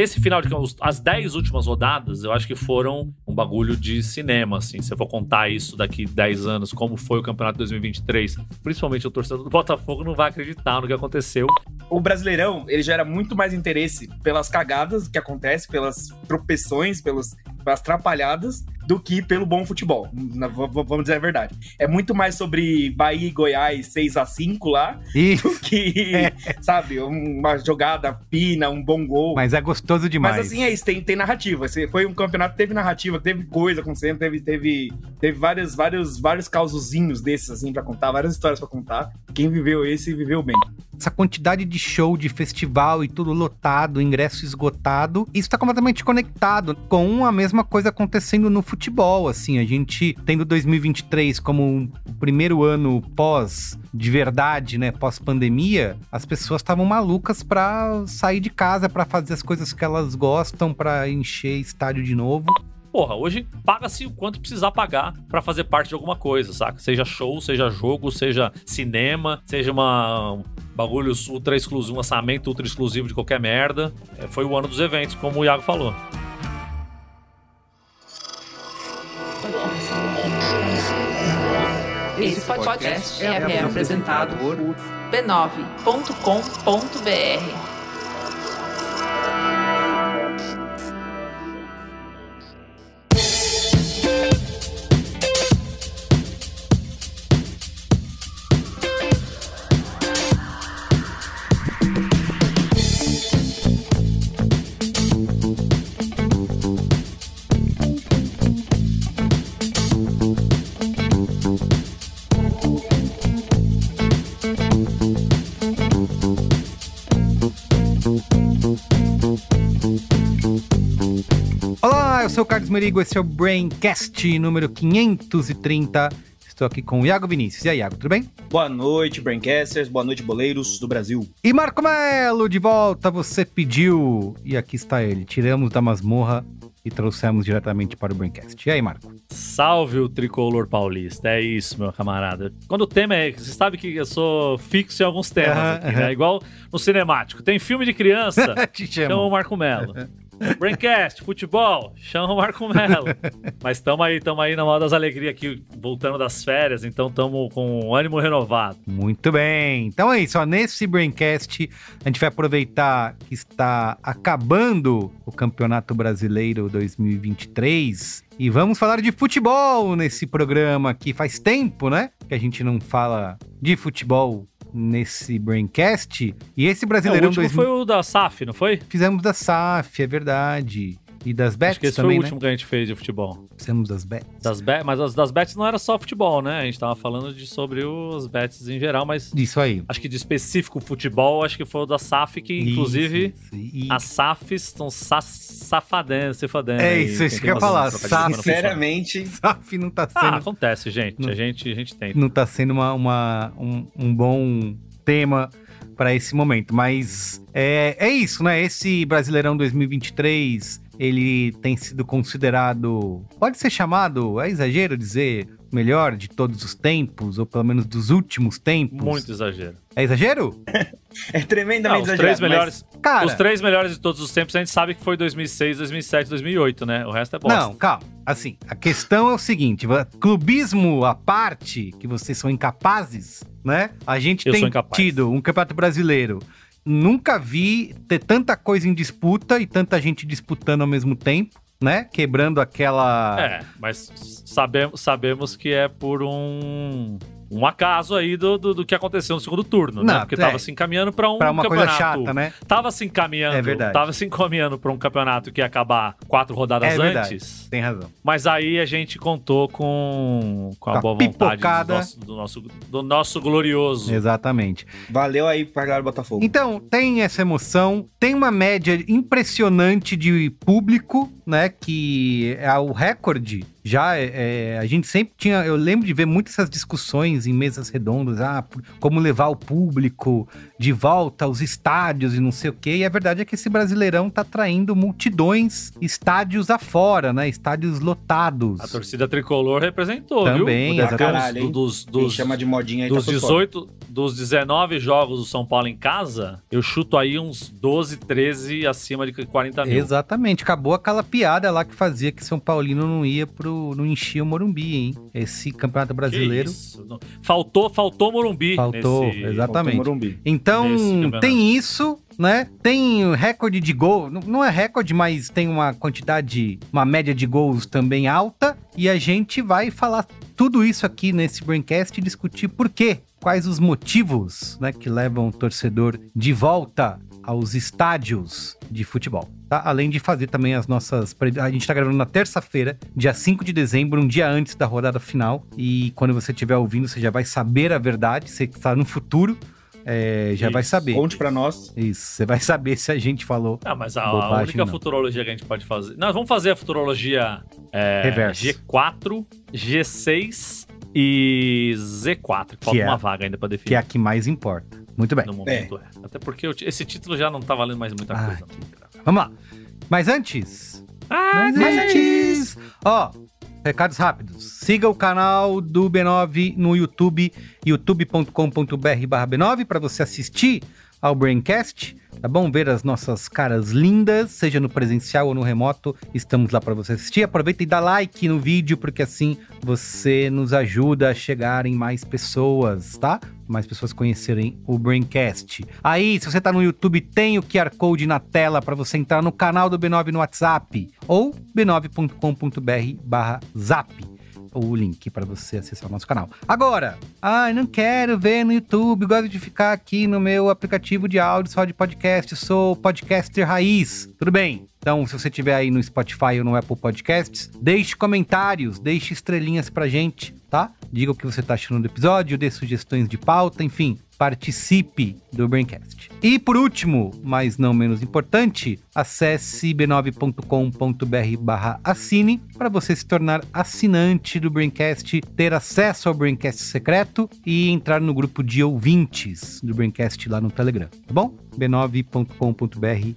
esse final de as 10 últimas rodadas, eu acho que foram um bagulho de cinema, assim. Se eu for contar isso daqui 10 anos, como foi o campeonato de 2023, principalmente o torcedor do Botafogo não vai acreditar no que aconteceu. O Brasileirão, ele gera muito mais interesse pelas cagadas que acontecem, pelas tropeções, pelas atrapalhadas, do que pelo bom futebol. Vamos dizer a verdade. É muito mais sobre Bahia e Goiás 6 a 5 lá Isso. do que, é. sabe, uma jogada fina, um bom gol. Mas é gostoso demais. Mas assim é isso, tem, tem narrativa. Foi um campeonato que teve narrativa, teve coisa acontecendo, teve, teve, teve vários, vários, vários causozinhos desses, assim, pra contar, várias histórias pra contar. Quem viveu esse, viveu bem. Essa quantidade de show, de festival e tudo lotado, ingresso esgotado, isso tá completamente conectado com a mesma coisa acontecendo no futebol, assim, a gente tendo 2023 como o primeiro ano pós de verdade, né, pós pandemia, as pessoas estavam malucas para sair de casa, para fazer as coisas que elas gostam, para encher estádio de novo. Porra, hoje paga-se o quanto precisar pagar para fazer parte de alguma coisa, saca? Seja show, seja jogo, seja cinema, seja uma um bagulho ultra exclusivo, um lançamento ultra exclusivo de qualquer merda. É, foi o ano dos eventos, como o Iago falou. Esse podcast é, é apresentado por b9.com.br. sou Carlos Merigo, esse é o Braincast número 530. Estou aqui com o Iago Vinícius. E aí, Iago, tudo bem? Boa noite, Braincasters. Boa noite, boleiros do Brasil. E Marco Melo, de volta, você pediu. E aqui está ele. Tiramos da masmorra e trouxemos diretamente para o Braincast. E aí, Marco? Salve o tricolor paulista. É isso, meu camarada. Quando o tema é. Você sabe que eu sou fixo em alguns temas aqui, né? Igual no cinemático. Tem filme de criança, chama o Marco Melo. Braincast, futebol, chama o Marco Melo. Mas estamos aí, estamos aí na moda das alegrias aqui, voltando das férias, então estamos com ânimo renovado. Muito bem. Então é isso, ó, nesse Braincast a gente vai aproveitar que está acabando o Campeonato Brasileiro 2023 e vamos falar de futebol nesse programa que faz tempo, né? Que a gente não fala de futebol nesse Braincast. E esse Brasileirão... É, o último 2000... foi o da SAF, não foi? Fizemos da SAF, é verdade. E das bets Acho que esse também, foi o né? último que a gente fez de futebol. Fizemos das bets. Das bet, mas as das bets não era só futebol, né? A gente tava falando de, sobre os bets em geral, mas... Isso aí. Acho que de específico futebol, acho que foi o da SAF, que inclusive isso, isso. as SAFs estão sa safadendo. É isso, isso que eu ia falar. SAF, sinceramente... SAF não tá sendo... Ah, acontece, gente. Não, a gente, a gente tem. Não tá sendo uma, uma um, um bom tema para esse momento. Mas é, é isso, né? Esse Brasileirão 2023 ele tem sido considerado. Pode ser chamado, é exagero dizer, melhor de todos os tempos, ou pelo menos dos últimos tempos. Muito exagero. É exagero? é tremendamente Não, os Três melhores, mas... Cara, os três melhores de todos os tempos a gente sabe que foi 2006, 2007, 2008, né? O resto é bosta. Não, calma. Assim, a questão é o seguinte: clubismo à parte, que vocês são incapazes, né? A gente Eu tem tido um campeonato brasileiro nunca vi ter tanta coisa em disputa e tanta gente disputando ao mesmo tempo, né? Quebrando aquela. É, mas sabemos, sabemos que é por um um acaso aí do, do, do, que aconteceu no segundo turno, né? Não, né? Porque é. tava se encaminhando para um pra uma campeonato. Coisa chata, né? Tava se encaminhando. É verdade. Tava se encaminhando para um campeonato que ia acabar quatro rodadas é antes. Tem razão. Mas aí a gente contou com, com a, a boa vontade do nosso, do nosso, do, nosso, glorioso. Exatamente. Valeu aí pra galera do Botafogo. Então, tem essa emoção, tem uma média impressionante de público, né? Que é o recorde já é, a gente sempre tinha. Eu lembro de ver muitas essas discussões em mesas redondas, ah, como levar o público de volta aos estádios e não sei o quê. E a verdade é que esse brasileirão tá traindo multidões, estádios afora, né? Estádios lotados. A torcida tricolor representou, Também, viu? Também, dos, dos, dos, chama de modinha aí Dos tá 18, dos 19 jogos do São Paulo em casa, eu chuto aí uns 12, 13 acima de 40 mil. Exatamente. Acabou aquela piada lá que fazia que São Paulino não ia pro. não enchia o Morumbi, hein? Esse campeonato brasileiro. Faltou, faltou Morumbi. Faltou, nesse... exatamente. Faltou Morumbi. Então, tem isso né? Tem recorde de gol, não é recorde, mas tem uma quantidade, uma média de gols também alta. E a gente vai falar tudo isso aqui nesse Braincast e discutir por quê, quais os motivos, né, que levam o torcedor de volta aos estádios de futebol. Tá? Além de fazer também as nossas. A gente está gravando na terça-feira, dia 5 de dezembro, um dia antes da rodada final. E quando você estiver ouvindo, você já vai saber a verdade, você está no futuro é, já Isso. vai saber. Conte para nós. Isso, você vai saber se a gente falou. Ah, mas a, a única não. futurologia que a gente pode fazer. Nós vamos fazer a futurologia é, G4, G6 e Z4. Que falta é, uma vaga ainda para definir. Que é a que mais importa. Muito bem. No momento é. é. Até porque eu, esse título já não tá valendo mais muita ah, coisa. Vamos lá. Mas antes. Ah, mas antes. Ó, Recados rápidos. Siga o canal do B9 no YouTube, youtube.com.br/b9 para você assistir ao Braincast tá bom? Ver as nossas caras lindas, seja no presencial ou no remoto, estamos lá para você assistir. Aproveita e dá like no vídeo, porque assim você nos ajuda a chegar em mais pessoas, tá? Mais pessoas conhecerem o Braincast. Aí, se você tá no YouTube, tem o QR Code na tela para você entrar no canal do B9 no WhatsApp ou b9.com.br/zap o link para você acessar o nosso canal. Agora, ai, não quero ver no YouTube, gosto de ficar aqui no meu aplicativo de áudio só de podcast, sou podcaster raiz. Tudo bem? Então, se você estiver aí no Spotify ou no Apple Podcasts, deixe comentários, deixe estrelinhas pra gente, tá? Diga o que você tá achando do episódio, dê sugestões de pauta, enfim, participe do Braincast. E por último, mas não menos importante, acesse b9.com.br assine para você se tornar assinante do Braincast, ter acesso ao Braincast secreto e entrar no grupo de ouvintes do Braincast lá no Telegram, tá bom? b9.com.br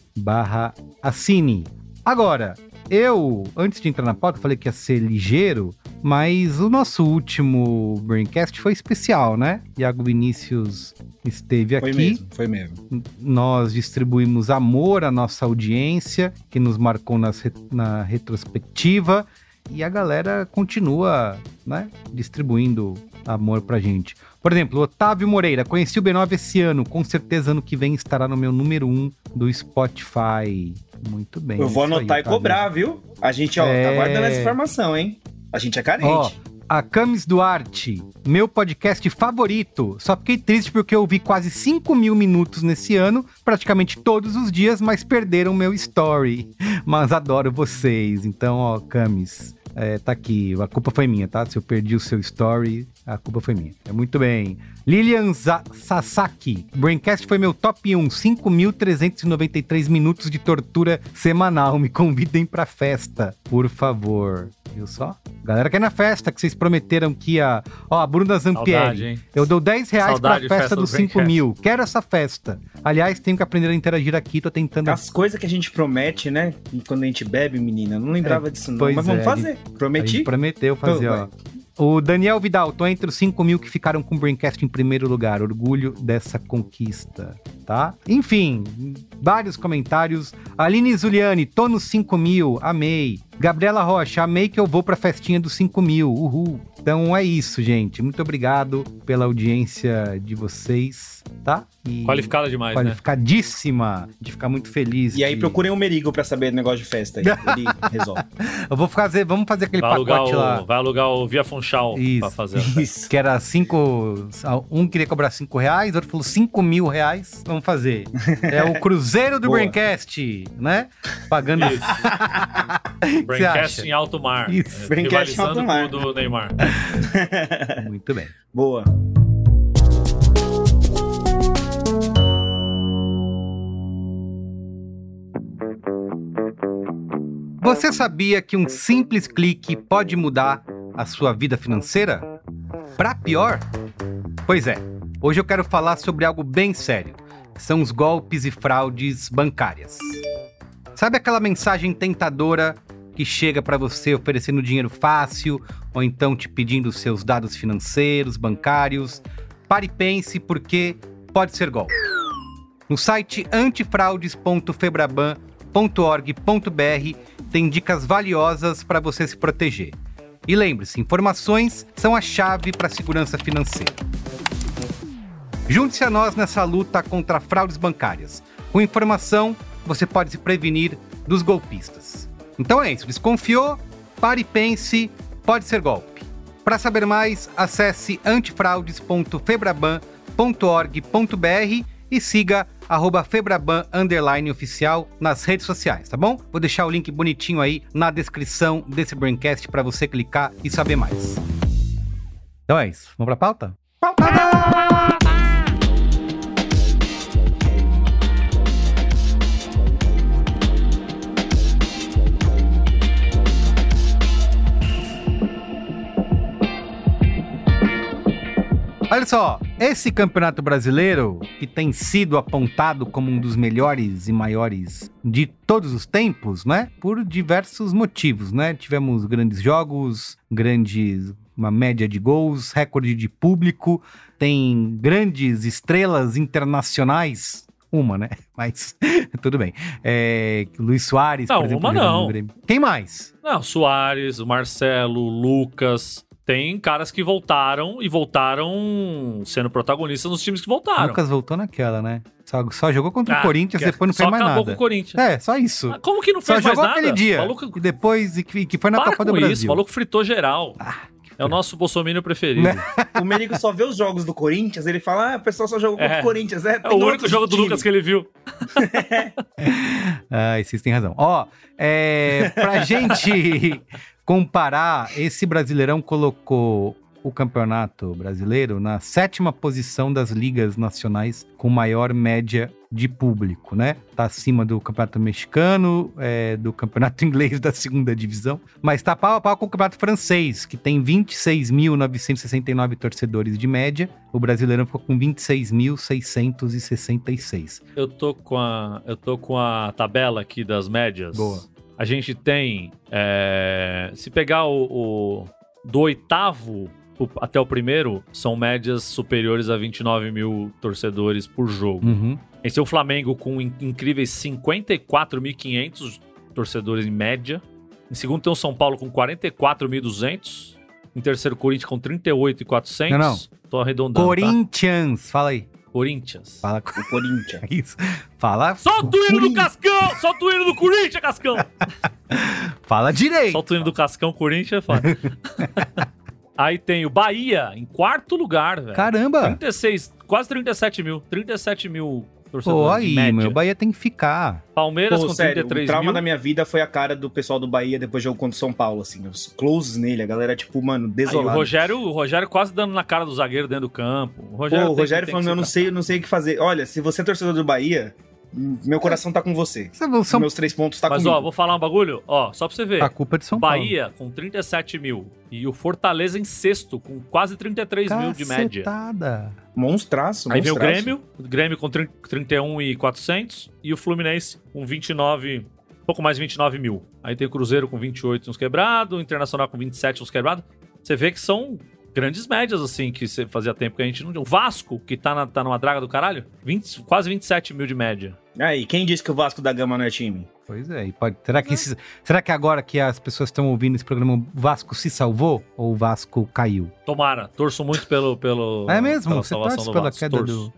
assine. Agora, eu, antes de entrar na pauta, falei que ia ser ligeiro, mas o nosso último Braincast foi especial, né? Iago Vinícius esteve foi aqui. Foi mesmo, foi mesmo. Nós distribuímos amor à nossa audiência, que nos marcou nas, na retrospectiva, e a galera continua, né, distribuindo amor pra gente. Por exemplo, Otávio Moreira, conheci o B9 esse ano, com certeza ano que vem estará no meu número 1 um do Spotify. Muito bem. Eu vou anotar aí, e cobrar, viu? A gente, ó, é... tá guardando essa informação, hein? A gente é carente. Ó, a Camis Duarte, meu podcast favorito. Só fiquei triste porque eu ouvi quase 5 mil minutos nesse ano, praticamente todos os dias, mas perderam meu story. Mas adoro vocês. Então, ó, Camis, é, tá aqui. A culpa foi minha, tá? Se eu perdi o seu story, a culpa foi minha. É muito bem. Lilian Sasaki. Braincast foi meu top 1. 5.393 minutos de tortura semanal. Me convidem pra festa, por favor. Viu só? Galera quer na festa, que vocês prometeram que ia. Ó, a Bruna Zampieri. Saudade, eu dou 10 reais Saudade, pra festa, festa dos 5 mil. Quero essa festa. Aliás, tenho que aprender a interagir aqui, tô tentando. As coisas que a gente promete, né? Quando a gente bebe, menina. Não lembrava é, disso, não. Mas vamos é, fazer. Prometi? prometeu fazer, então, ó. Vai. O Daniel Vidal, tô entre os 5 mil que ficaram com o Braincast em primeiro lugar. Orgulho dessa conquista, tá? Enfim, vários comentários. Aline Zuliani, tô nos 5 mil, amei. Gabriela Rocha, amei que eu vou pra festinha dos 5 mil, uhul. Então é isso, gente. Muito obrigado pela audiência de vocês, tá? E qualificada demais, né? qualificadíssima, né? De ficar muito feliz. E de... aí procurem o Merigo pra saber do negócio de festa aí. Ele resolve. Eu vou fazer, vamos fazer aquele vai pacote o, lá. Vai alugar o Via Funchal isso, pra fazer. Isso. Que era cinco. Um queria cobrar cinco reais, outro falou cinco mil reais. Vamos fazer. É o Cruzeiro do Braincast, né? Pagando. Isso. Braincast em alto mar. Isso. Braincast em alto mar. do Neymar. Muito bem. Boa. Você sabia que um simples clique pode mudar a sua vida financeira? Para pior? Pois é, hoje eu quero falar sobre algo bem sério. São os golpes e fraudes bancárias. Sabe aquela mensagem tentadora que chega para você oferecendo dinheiro fácil ou então te pedindo seus dados financeiros, bancários, Pare e pense, porque pode ser golpe. No site antifraudes.febraban.org.br tem dicas valiosas para você se proteger. E lembre-se, informações são a chave para a segurança financeira. Junte-se a nós nessa luta contra fraudes bancárias. Com informação, você pode se prevenir dos golpistas. Então é isso, desconfiou? Pare e pense, pode ser golpe. Para saber mais, acesse antifraudes.febraban.org.br e siga arroba Febraban oficial nas redes sociais, tá bom? Vou deixar o link bonitinho aí na descrição desse Braincast para você clicar e saber mais. Então é isso. Vamos pra pauta? Pauta! Olha só, esse campeonato brasileiro, que tem sido apontado como um dos melhores e maiores de todos os tempos, né? Por diversos motivos, né? Tivemos grandes jogos, grandes uma média de gols, recorde de público, tem grandes estrelas internacionais. Uma, né? Mas tudo bem. É, Luiz Soares, não, por exemplo. Uma não. Quem mais? Não, Soares, Marcelo, Lucas, tem caras que voltaram e voltaram sendo protagonistas nos times que voltaram. Lucas voltou naquela, né? Só, só jogou contra ah, o Corinthians e depois não fez mais nada. Só acabou com o Corinthians. É, só isso. Ah, como que não fez só mais jogou nada? aquele dia. Maluco... E depois, e que, que foi na Para Copa do Brasil. isso, o maluco fritou geral. Ah, é o nosso bolsominion preferido. o Merigo só vê os jogos do Corinthians, ele fala, ah, o pessoal só jogou contra é. o Corinthians. É, é o único jogo do Lucas que ele viu. ah, vocês têm razão. Ó, é, pra gente comparar, esse Brasileirão colocou o Campeonato Brasileiro na sétima posição das ligas nacionais com maior média de público, né? Tá acima do Campeonato Mexicano, é, do Campeonato Inglês da segunda divisão, mas tá pau a pau com o Campeonato Francês, que tem 26.969 torcedores de média. O Brasileirão ficou com 26.666. Eu tô com a eu tô com a tabela aqui das médias. Boa. A gente tem, é, se pegar o, o do oitavo até o primeiro são médias superiores a 29 mil torcedores por jogo. Uhum. Esse é o Flamengo com incríveis 54.500 torcedores em média. Em segundo tem o São Paulo com 44.200. Em terceiro, Corinthians com 38.400. Não, não. Tô arredondando, tá? Corinthians, tá? fala aí. Corinthians. Fala com o Corinthians. Isso. Fala. Solta o hino do Cascão! Solta o hino do Corinthians, Cascão! Fala direito. Solta o hino do Cascão, Corinthians é foda. Aí tem o Bahia em quarto lugar, velho. Caramba! 36, quase 37 mil. 37 mil torcedores. Pô, aí, meu, o Bahia tem que ficar. Palmeiras Pô, com sério, 33 o trauma mil. da minha vida foi a cara do pessoal do Bahia depois do jogo contra o São Paulo, assim. Os closes nele, a galera, tipo, mano, desolado. Aí, o, Rogério, o Rogério quase dando na cara do zagueiro dentro do campo. O Rogério, Pô, o Rogério falando, eu não sei, não sei o que fazer. Olha, se você é torcedor do Bahia, meu coração tá com você. São... Meus três pontos tá Mas, comigo. ó, vou falar um bagulho. Ó, só pra você ver. A culpa é de São Bahia Paulo. com 37 mil. E o Fortaleza em sexto, com quase 33 Cacetada. mil de média. Monstraço, Aí vem o Grêmio. O Grêmio com 31 e 400. E o Fluminense com 29... Pouco mais de 29 mil. Aí tem o Cruzeiro com 28 uns quebrados. O Internacional com 27 uns quebrados. Você vê que são grandes médias, assim, que fazia tempo que a gente não. O Vasco, que tá, na, tá numa draga do caralho, 20, quase 27 mil de média. Aí, quem disse que o Vasco da Gama não é time? Pois é, e pode, será, que, esse, será que agora que as pessoas estão ouvindo esse programa, o Vasco se salvou ou o Vasco caiu? Tomara, torço muito pelo. pelo é mesmo? Pela Você torce pela Vasco. queda torço. do.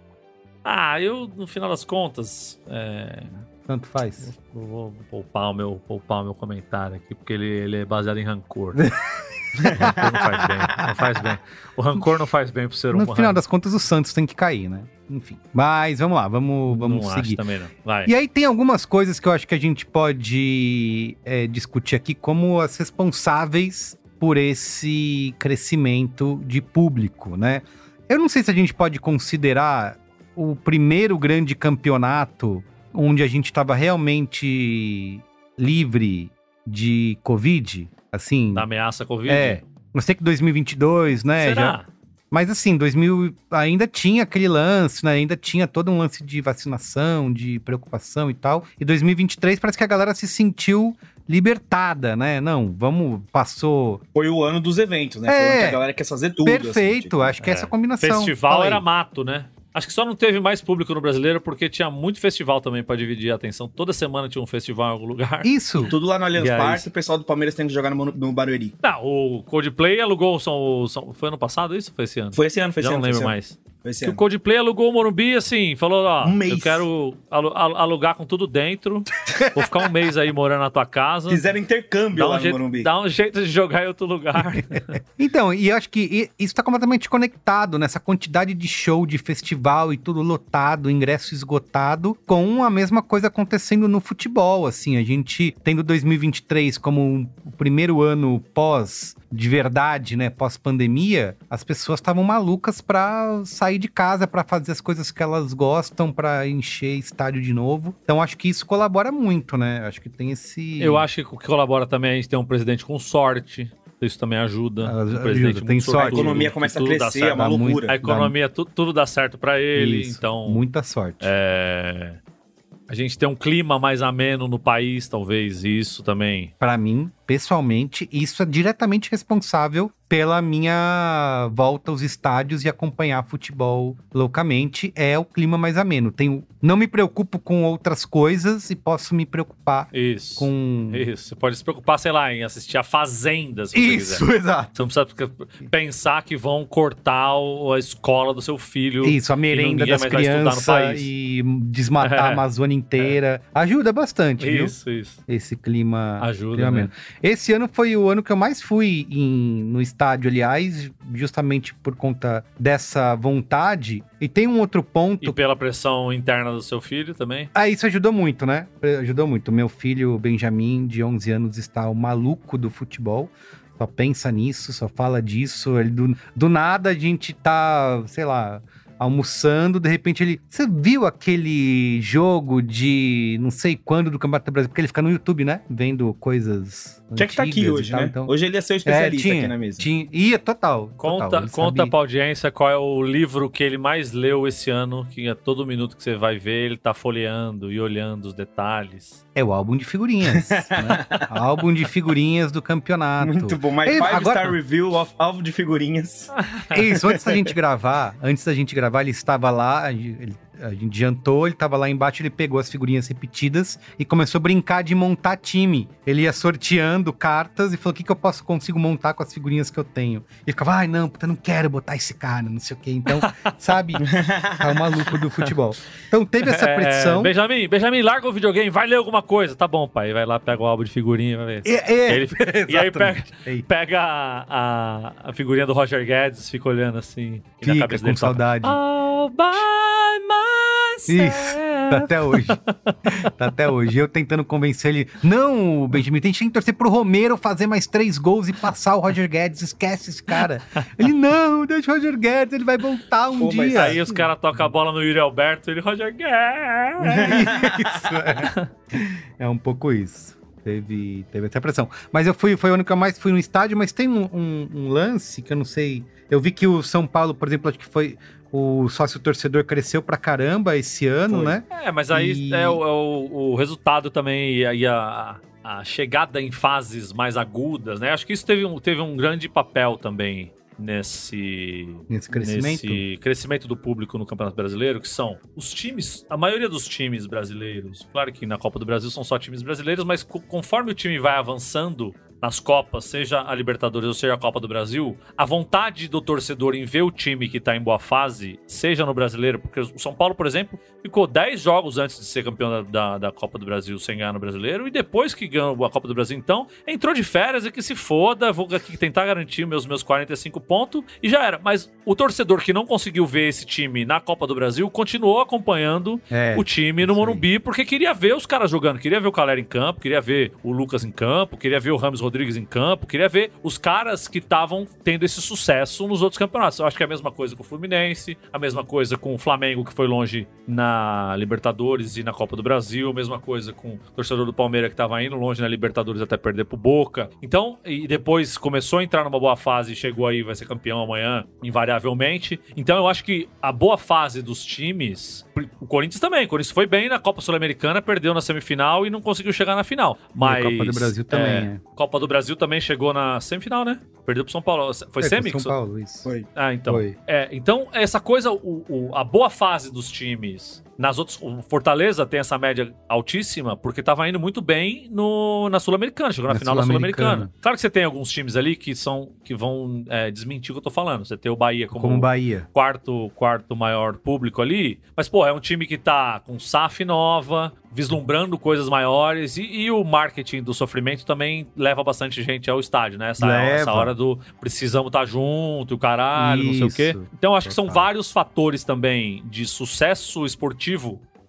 Ah, eu, no final das contas. É... Tanto faz. Eu vou poupar o meu, poupar o meu comentário aqui, porque ele, ele é baseado em rancor. O rancor não faz bem. Não faz bem. O rancor não faz bem pro ser humano. No final das contas, o Santos tem que cair, né? Enfim. Mas vamos lá, vamos, vamos não seguir. Acho também não. Vai. E aí tem algumas coisas que eu acho que a gente pode é, discutir aqui como as responsáveis por esse crescimento de público, né? Eu não sei se a gente pode considerar o primeiro grande campeonato onde a gente estava realmente livre de Covid, assim... Da ameaça Covid? É. Eu sei que 2022, né? Será? Já, mas assim, 2000 ainda tinha aquele lance, né? Ainda tinha todo um lance de vacinação, de preocupação e tal. E 2023 parece que a galera se sentiu libertada, né? Não, vamos, passou. Foi o ano dos eventos, né? É, Foi o ano que a galera quer fazer tudo. Perfeito, assim, tipo, acho que é. essa combinação. Festival era mato, né? Acho que só não teve mais público no brasileiro porque tinha muito festival também para dividir a atenção. Toda semana tinha um festival em algum lugar. Isso. Tudo lá no Allianz Parque, o pessoal do Palmeiras tem que jogar no, no Barueri. Não, o Coldplay alugou São, São, Foi ano passado isso? Foi esse ano? Foi esse ano, foi esse Já ano. não lembro esse mais. Ano. Esse que ano. o Coldplay alugou o Morumbi, assim, falou, ó, Um mês. eu quero alu- alu- alugar com tudo dentro, vou ficar um mês aí morando na tua casa. Fizeram intercâmbio Dá lá um, no jeito, Morumbi. dá um jeito de jogar em outro lugar. Então, e eu acho que isso está completamente conectado nessa quantidade de show, de festival e tudo lotado, ingresso esgotado, com a mesma coisa acontecendo no futebol. Assim, a gente tendo 2023 como o primeiro ano pós de verdade, né, pós-pandemia, as pessoas estavam malucas pra sair de casa, pra fazer as coisas que elas gostam, pra encher estádio de novo. Então acho que isso colabora muito, né? Acho que tem esse Eu acho que o que colabora também é a gente ter um presidente com sorte. Isso também ajuda. Ah, um ajuda, presidente tem sorte. A economia começa a tudo dá crescer, certo. é uma dá muito- loucura. A economia, tu- tudo dá certo pra ele, Isso, então... muita sorte. É, a gente tem um clima mais ameno no país, talvez isso também. Pra mim, pessoalmente, isso é diretamente responsável pela minha volta aos estádios e acompanhar futebol loucamente. É o clima mais ameno. Tenho, não me preocupo com outras coisas e posso me preocupar Isso. com. Isso. Você pode se preocupar, sei lá, em assistir a Fazenda, se você quiser. Isso, exato. Você não precisa pensar que vão cortar a escola do seu filho. Isso, a merenda das crianças e desmatar a É. Amazônia inteira. Ajuda bastante, viu? Isso, isso. Esse clima. Ajuda, clima né? Esse ano foi o ano que eu mais fui em- no estádio, aliás, justamente por conta dessa vontade. E tem um outro ponto. E pela pressão interna do seu filho também. Ah, isso ajudou muito, né? Ajudou muito. Meu filho Benjamin, de 11 anos, está o maluco do futebol. Só pensa nisso, só fala disso. Ele, do, do nada a gente tá, sei lá, almoçando, de repente ele. Você viu aquele jogo de não sei quando do Campeonato do Brasil? Porque ele fica no YouTube, né? Vendo coisas. Tinha que tá aqui e hoje, tal, né? então- Hoje ele ia ser o É, especialista tinha, aqui na mesa. tinha, ia total. Conta, total, conta pra audiência qual é o livro que ele mais leu esse ano, que a todo minuto que você vai ver, ele tá folheando e olhando os detalhes. É o álbum de figurinhas. né? álbum de figurinhas do campeonato. Muito bom. My Five agora- Star Review of alvo de figurinhas. Isso, antes da gente gravar, antes da gente gravar, ele estava lá, ele- a gente jantou, ele estava lá embaixo, ele pegou as figurinhas repetidas e começou a brincar de montar time. Ele ia sorteando cartas e falou: o que, que eu posso consigo montar com as figurinhas que eu tenho? E ficava, ai, não, puta, não quero botar esse cara, não sei o quê. Então, sabe, é o maluco do futebol. Então teve essa É, pressão. Benjamin, Benjamin, larga o videogame, vai ler alguma coisa. Tá bom, pai. Vai lá, pega o álbum de figurinha, vai ver. É, é, Ele- e aí pega. Ei, pega a, a, a figurinha do Roger Guedes, fica olhando assim. Fica com dele só- saudade. All by myself. Isso, tá até hoje. tá até hoje. Eu tentando convencer ele. Não, Benjamin, tem que torcer pro Romero fazer mais três gols e passar o Roger Guedes. Esquece esse cara. Ele, não, deixa o Roger Guedes, ele vai voltar um Pô, mas dia. Aí os caras tocam a bola no Yuri Alberto e ele, Roger Guedes. isso, é. É um pouco isso. Teve, teve essa pressão. Mas eu fui, foi o ano que eu mais fui no estádio, mas tem um, um- um lance que eu não sei. Eu vi que o São Paulo, por exemplo, acho que foi. O sócio torcedor cresceu pra caramba esse ano, Foi. né? É, mas aí E- é, o, é o- o resultado também e, a- a, a chegada em fases mais agudas, né? Acho que isso teve um, teve um grande papel também nesse Nesse crescimento. nesse crescimento do público no Campeonato Brasileiro, que são os times, a maioria dos times brasileiros. Claro que na Copa do Brasil são só times brasileiros, mas co- conforme o time vai avançando nas Copas, seja a Libertadores ou seja a Copa do Brasil, a vontade do torcedor em ver o time que tá em boa fase, seja no Brasileiro, porque o São Paulo, por exemplo, ficou 10 jogos antes de ser campeão da, da, da Copa do Brasil sem ganhar no Brasileiro, e depois que ganhou a Copa do Brasil, então, entrou de férias e que se foda, vou aqui tentar garantir meus, meus 45 pontos, e já era. Mas o torcedor que não conseguiu ver esse time na Copa do Brasil continuou acompanhando É. o time no. Morumbi, porque queria ver os caras jogando, queria ver o Calera em campo, queria ver o Lucas em campo, queria ver o Rames Rodrigues Rodrigues em campo, queria ver os caras que estavam tendo esse sucesso nos outros campeonatos. Eu acho que é a mesma coisa com o Fluminense, a mesma coisa com o Flamengo, que foi longe na Libertadores e na Copa do Brasil, a mesma coisa com o torcedor do Palmeiras que estava indo longe na Libertadores até perder pro Boca. Então, e depois começou a entrar numa boa fase e chegou aí, vai ser campeão amanhã, invariavelmente. Então, eu acho que a boa fase dos times. O Corinthians também. O Corinthians foi bem na Copa Sul-Americana, perdeu na semifinal e não conseguiu chegar na final. Mas. a Copa do Brasil também, é, é. Copa do Brasil também chegou na semifinal, né? Perdeu pro São Paulo. Foi é, semi? São Paulo, isso. Foi. Ah, então. Foi. É, então, essa coisa, o, o, a boa fase dos times nas outras, o Fortaleza tem essa média altíssima porque estava indo muito bem no, na Sul-Americana, chegou na, na final da Sul-Americana. Claro que você tem alguns times ali que são que vão é, desmentir o que eu tô falando. Você tem o Bahia como, como Bahia. quarto quarto maior público ali, mas pô, é um time que tá com SAF nova, vislumbrando coisas maiores e, e, o marketing do sofrimento também leva bastante gente ao estádio, né? Essa, essa hora do precisamos estar tá junto, o caralho, Isso. não sei o quê. Então acho que são vários fatores também de sucesso esportivo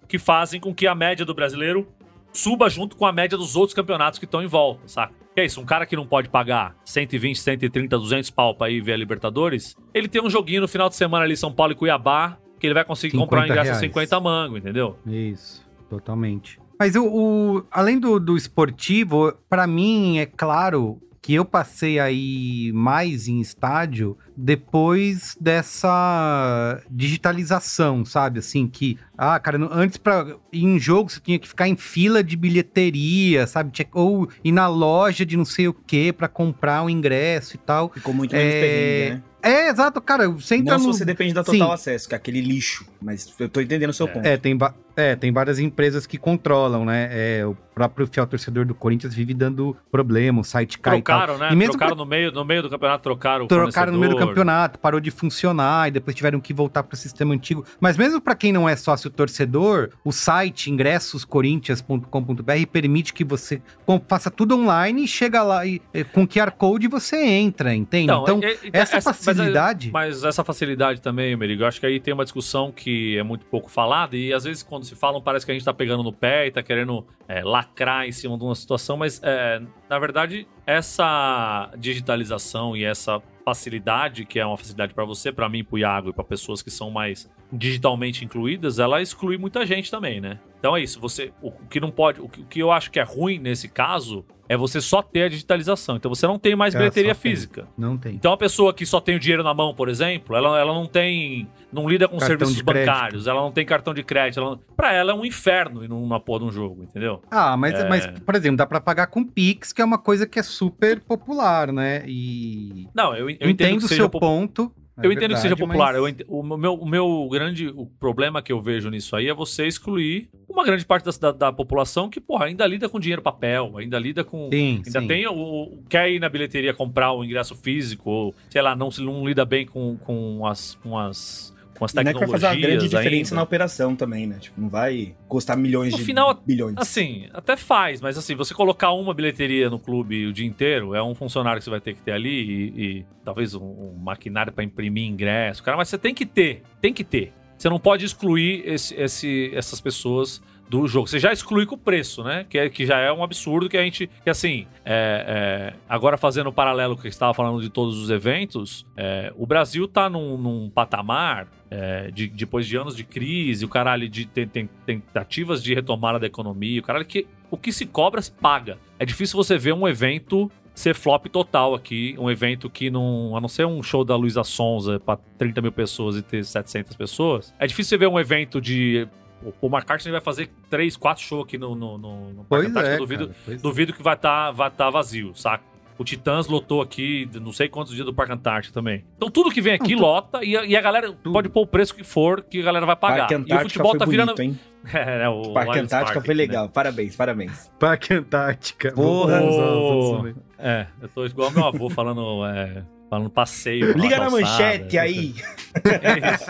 que fazem com que a média do brasileiro suba junto com a média dos outros campeonatos que estão em volta, saca? Que é isso, um cara que não pode pagar 120, 130, 200 pau pra ir ver a Libertadores, ele tem um joguinho no final de semana ali, São Paulo e Cuiabá, que ele vai conseguir comprar um ingresso a 50 mango, entendeu? Isso. Totalmente. Mas o, o além do, do esportivo, para mim é claro que eu passei aí mais em estádio depois dessa digitalização, sabe? Assim, que, ah, cara, antes pra ir em jogo você tinha que ficar em fila de bilheteria, sabe? Ou ir na loja de não sei o que para comprar o um ingresso e tal. Ficou muito menos é... perrengue, né? É, exato, cara. Você entra Não no... se você depende da total Sim. acesso, que é aquele lixo. Mas eu tô entendendo o seu é. ponto. É, tem, é, tem várias empresas que controlam, né? É, o próprio fiel torcedor do Corinthians vive dando problema, o site cai trocaram, e tal. né? E mesmo trocaram pra... no, meio, no meio do campeonato, trocaram o Trocaram no meio do campeonato, parou de funcionar e depois tiveram que voltar para o sistema antigo. Mas mesmo para quem não é sócio torcedor, o site ingressoscorinthians.com.br permite que você faça tudo online e chega lá e com QR Code você entra, entende? Então, então é, é, essa, essa facilidade... Mas, mas, essa facilidade também, Merigo, eu acho que aí tem uma discussão que é muito pouco falada e às vezes quando se falam parece que a gente tá pegando no pé e tá querendo é, lacrar em cima de uma situação, mas é, na verdade essa digitalização e essa facilidade, que é uma facilidade para você, para mim, pro Iago e para pessoas que são mais digitalmente incluídas, ela exclui muita gente também, né? Então é isso, você o, que não pode, o que, o que eu acho que é ruim nesse caso é você só ter a digitalização. Então você não tem mais é, bilheteria física. Tem. Não tem. Então a pessoa que só tem o dinheiro na mão, por exemplo, ela, ela não tem. não lida com cartão serviços bancários, ela não tem cartão de crédito. Ela, pra ela é um inferno ir numa porra de um jogo, entendeu? Ah, mas, é... mas, por exemplo, dá pra pagar com Pix, que é uma coisa que é super popular, né? E. Não, eu, eu entendo, entendo o seu ponto. É eu entendo verdade, que seja popular. Mas... Ent... O, meu, o meu grande o problema que eu vejo nisso aí é você excluir uma grande parte da, da, da população que, porra, ainda lida com dinheiro papel, ainda lida com. Sim, ainda sim. tem o. Quer ir na bilheteria comprar o ingresso físico, ou, sei lá, não, não lida bem com, com as. Com as com as tecnologias. Não é que vai fazer uma grande diferença ainda. na operação também, né? Tipo, não vai custar milhões no de final, bilhões. Assim, até faz, mas assim, você colocar uma bilheteria no clube o dia inteiro, é um funcionário que você vai ter que ter ali e, e talvez um, um maquinário para imprimir ingresso, cara, mas você tem que ter, tem que ter. Você não pode excluir esse, esse, essas pessoas do jogo. Você já exclui com o preço, né? Que, é, que já é um absurdo que a gente. Que assim, é, é, agora fazendo o paralelo com o que estava falando de todos os eventos, é, o Brasil tá num, num patamar. É, de, depois de anos de crise, o caralho de tem, tem, tentativas de retomada da economia, o caralho que o que se cobra se paga. É difícil você ver um evento ser flop total aqui. Um evento que não. A não ser um show da Luísa Sonza pra 30 mil pessoas e ter 700 pessoas. É difícil você ver um evento de o Paul McCartney vai fazer três, quatro shows aqui no, no, no, no Parque Antártico. É, duvido, cara, duvido que vai estar tá, vai tá vazio, saca? O Titãs lotou aqui, não sei quantos dias do Parque Antártico também. Então tudo que vem aqui não, lota e a, e a galera tudo. pode pôr o preço que for que a galera vai pagar. Parque Antártica e o futebol tá bonito, virando. Hein? É, é, o Parque Antártica Park, foi legal. Né? Parabéns, parabéns. Parque Antártica. Porra! Oh, é, eu tô igual meu avô falando. É, falando passeio. Liga na manchete aí. É isso.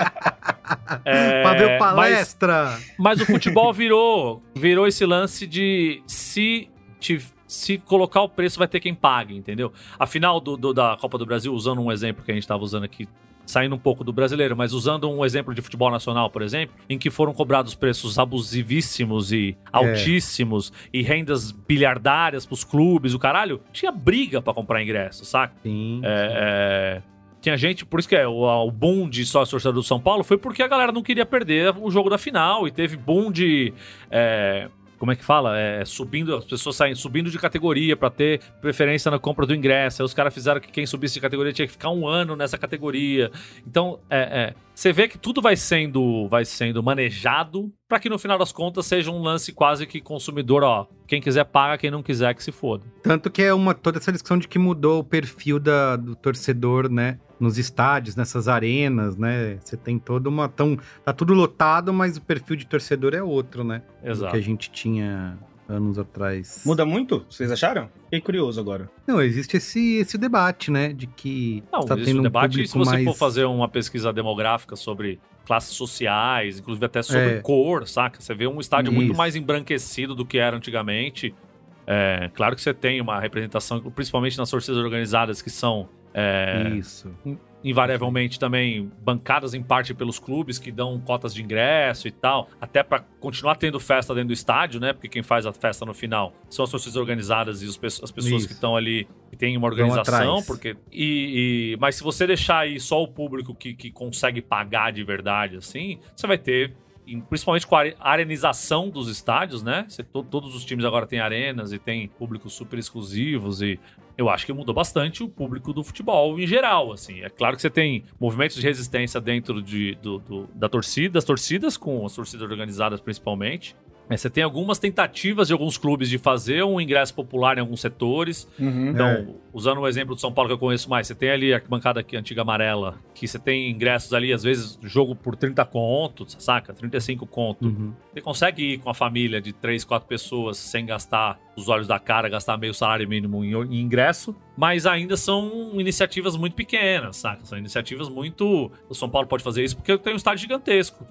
É, pra ver palestra. Mas, mas, o futebol virou, virou esse lance de se, te, se colocar o preço vai ter quem pague, entendeu? A final do, do, da Copa do Brasil, usando um exemplo que a gente estava usando aqui saindo um pouco do brasileiro, mas usando um exemplo de futebol nacional, por exemplo, em que foram cobrados preços abusivíssimos e é. altíssimos e rendas bilhardárias pros clubes, o caralho, tinha briga para comprar ingresso, saca? Sim. É, é tinha gente, por isso que é o, o boom de sócio torcedor do São Paulo foi porque a galera não queria perder o jogo da final e teve boom de é, como é que fala? É, subindo, as pessoas saem subindo de categoria para ter preferência na compra do ingresso. Aí os caras fizeram que quem subisse de categoria tinha que ficar um ano nessa categoria. Então, é, é você vê que tudo vai sendo, vai sendo manejado para que no final das contas seja um lance quase que consumidor, ó. Quem quiser paga, quem não quiser que se foda. Tanto que é uma toda essa discussão de que mudou o perfil da, do torcedor, né? Nos estádios, nessas arenas, né? Você tem toda uma. Tão, tá tudo lotado, mas o perfil de torcedor é outro, né? Exato. Do que a gente tinha anos atrás. Muda muito? Vocês acharam? Fiquei curioso agora. Não, existe esse, esse debate, né? De que. Não, tá existe tendo um debate. Um se você mais... for fazer uma pesquisa demográfica sobre classes sociais, inclusive até sobre é. cor, saca? Você vê um estádio Isso. muito mais embranquecido do que era antigamente. É, claro que você tem uma representação, principalmente nas torcidas organizadas, que são é, Isso invariavelmente também bancadas em parte pelos clubes que dão cotas de ingresso e tal, até para continuar tendo festa dentro do estádio, né? Porque quem faz a festa no final são as torcidas organizadas e as pessoas Isso. que estão ali que tem uma organização, porque e, e, mas se você deixar aí só o público que, que consegue pagar de verdade assim, você vai ter principalmente com a arenização dos estádios, né? Você, todos os times agora têm arenas e tem públicos super exclusivos e eu acho que mudou bastante o público do futebol em geral, assim. É claro que você tem movimentos de resistência dentro de, do, do, da torcida, das torcidas, com as torcidas organizadas principalmente, é, você tem algumas tentativas de alguns clubes de fazer um ingresso popular em alguns setores. Uhum, então, é. usando o exemplo do São Paulo que eu conheço mais, você tem ali a bancada aqui, antiga amarela, que você tem ingressos ali, às vezes, jogo por 30 contos, saca? 35 conto. Uhum. Você consegue ir com a família de 3, 4 pessoas sem gastar os olhos da cara, gastar meio salário mínimo em, ingresso, mas ainda são iniciativas muito pequenas, saca? São iniciativas muito. O São Paulo pode fazer isso porque tem um estádio gigantesco.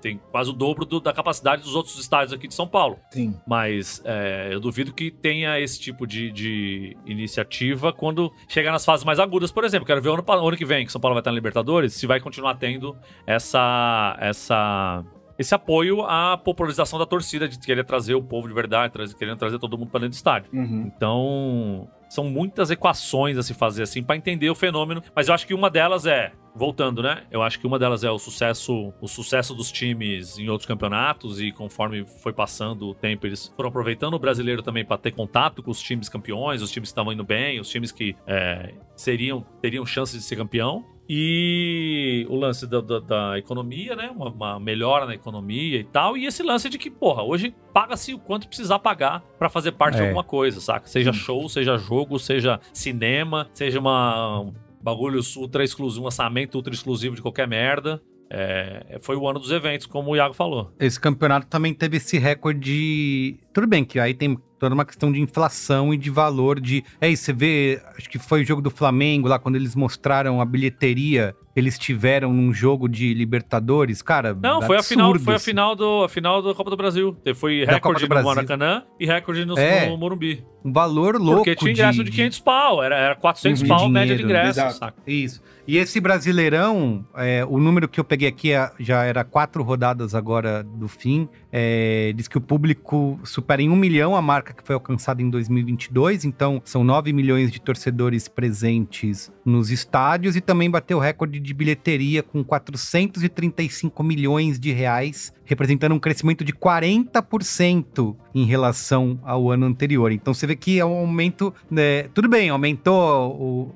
Tem quase o dobro do, da capacidade dos outros estádios aqui de São Paulo. Sim. Mas é, eu duvido que tenha esse tipo de, de, iniciativa quando chegar nas fases mais agudas, por exemplo. Quero ver ano, ano que vem, que São Paulo vai estar na Libertadores, se vai continuar tendo essa. essa esse apoio à popularização da torcida, de querer trazer o povo de verdade, trazer, querendo trazer todo mundo para dentro do estádio. Uhum. Então, são muitas equações a se fazer assim para entender o fenômeno, mas eu acho que uma delas é, voltando, né? Eu acho que uma delas é o sucesso, o sucesso dos times em outros campeonatos e conforme foi passando o tempo, eles foram aproveitando o brasileiro também para ter contato com os times campeões, os times que estavam indo bem, os times que é, seriam teriam chances de ser campeão. E o lance da, da, da economia, né? Uma, uma, melhora na economia e tal. E esse lance de que, porra, hoje paga-se o quanto precisar pagar para fazer parte é. de alguma coisa, saca? Seja show, seja jogo, seja cinema, seja uma um bagulho ultra exclusivo, um lançamento ultra exclusivo de qualquer merda. É, foi o ano dos eventos, como o Iago falou. Esse campeonato também teve esse recorde. Tudo bem que aí tem toda uma questão de inflação e de valor de. É isso, você vê, acho que foi o jogo do Flamengo lá, quando eles mostraram a bilheteria eles tiveram num jogo de Libertadores, cara. Não, foi a final, foi a assim. final do a final da Copa do Brasil. Foi recorde no Maracanã e recorde no, é, no Morumbi. Um valor louco. Porque tinha ingresso de, de 500 pau, era, era 400 uhum, pau dinheiro, média de ingresso. Saca? Isso. E esse Brasileirão, é, o número que eu peguei aqui é, já era quatro rodadas agora do fim. É, diz que o público supera em um milhão a marca que foi alcançada em 2022. Então, são 9 milhões de torcedores presentes nos estádios e também bateu o recorde de bilheteria com 435 milhões de reais, representando um crescimento de 40% em relação ao ano anterior. Então você vê que é um aumento, né? tudo bem, aumentou o,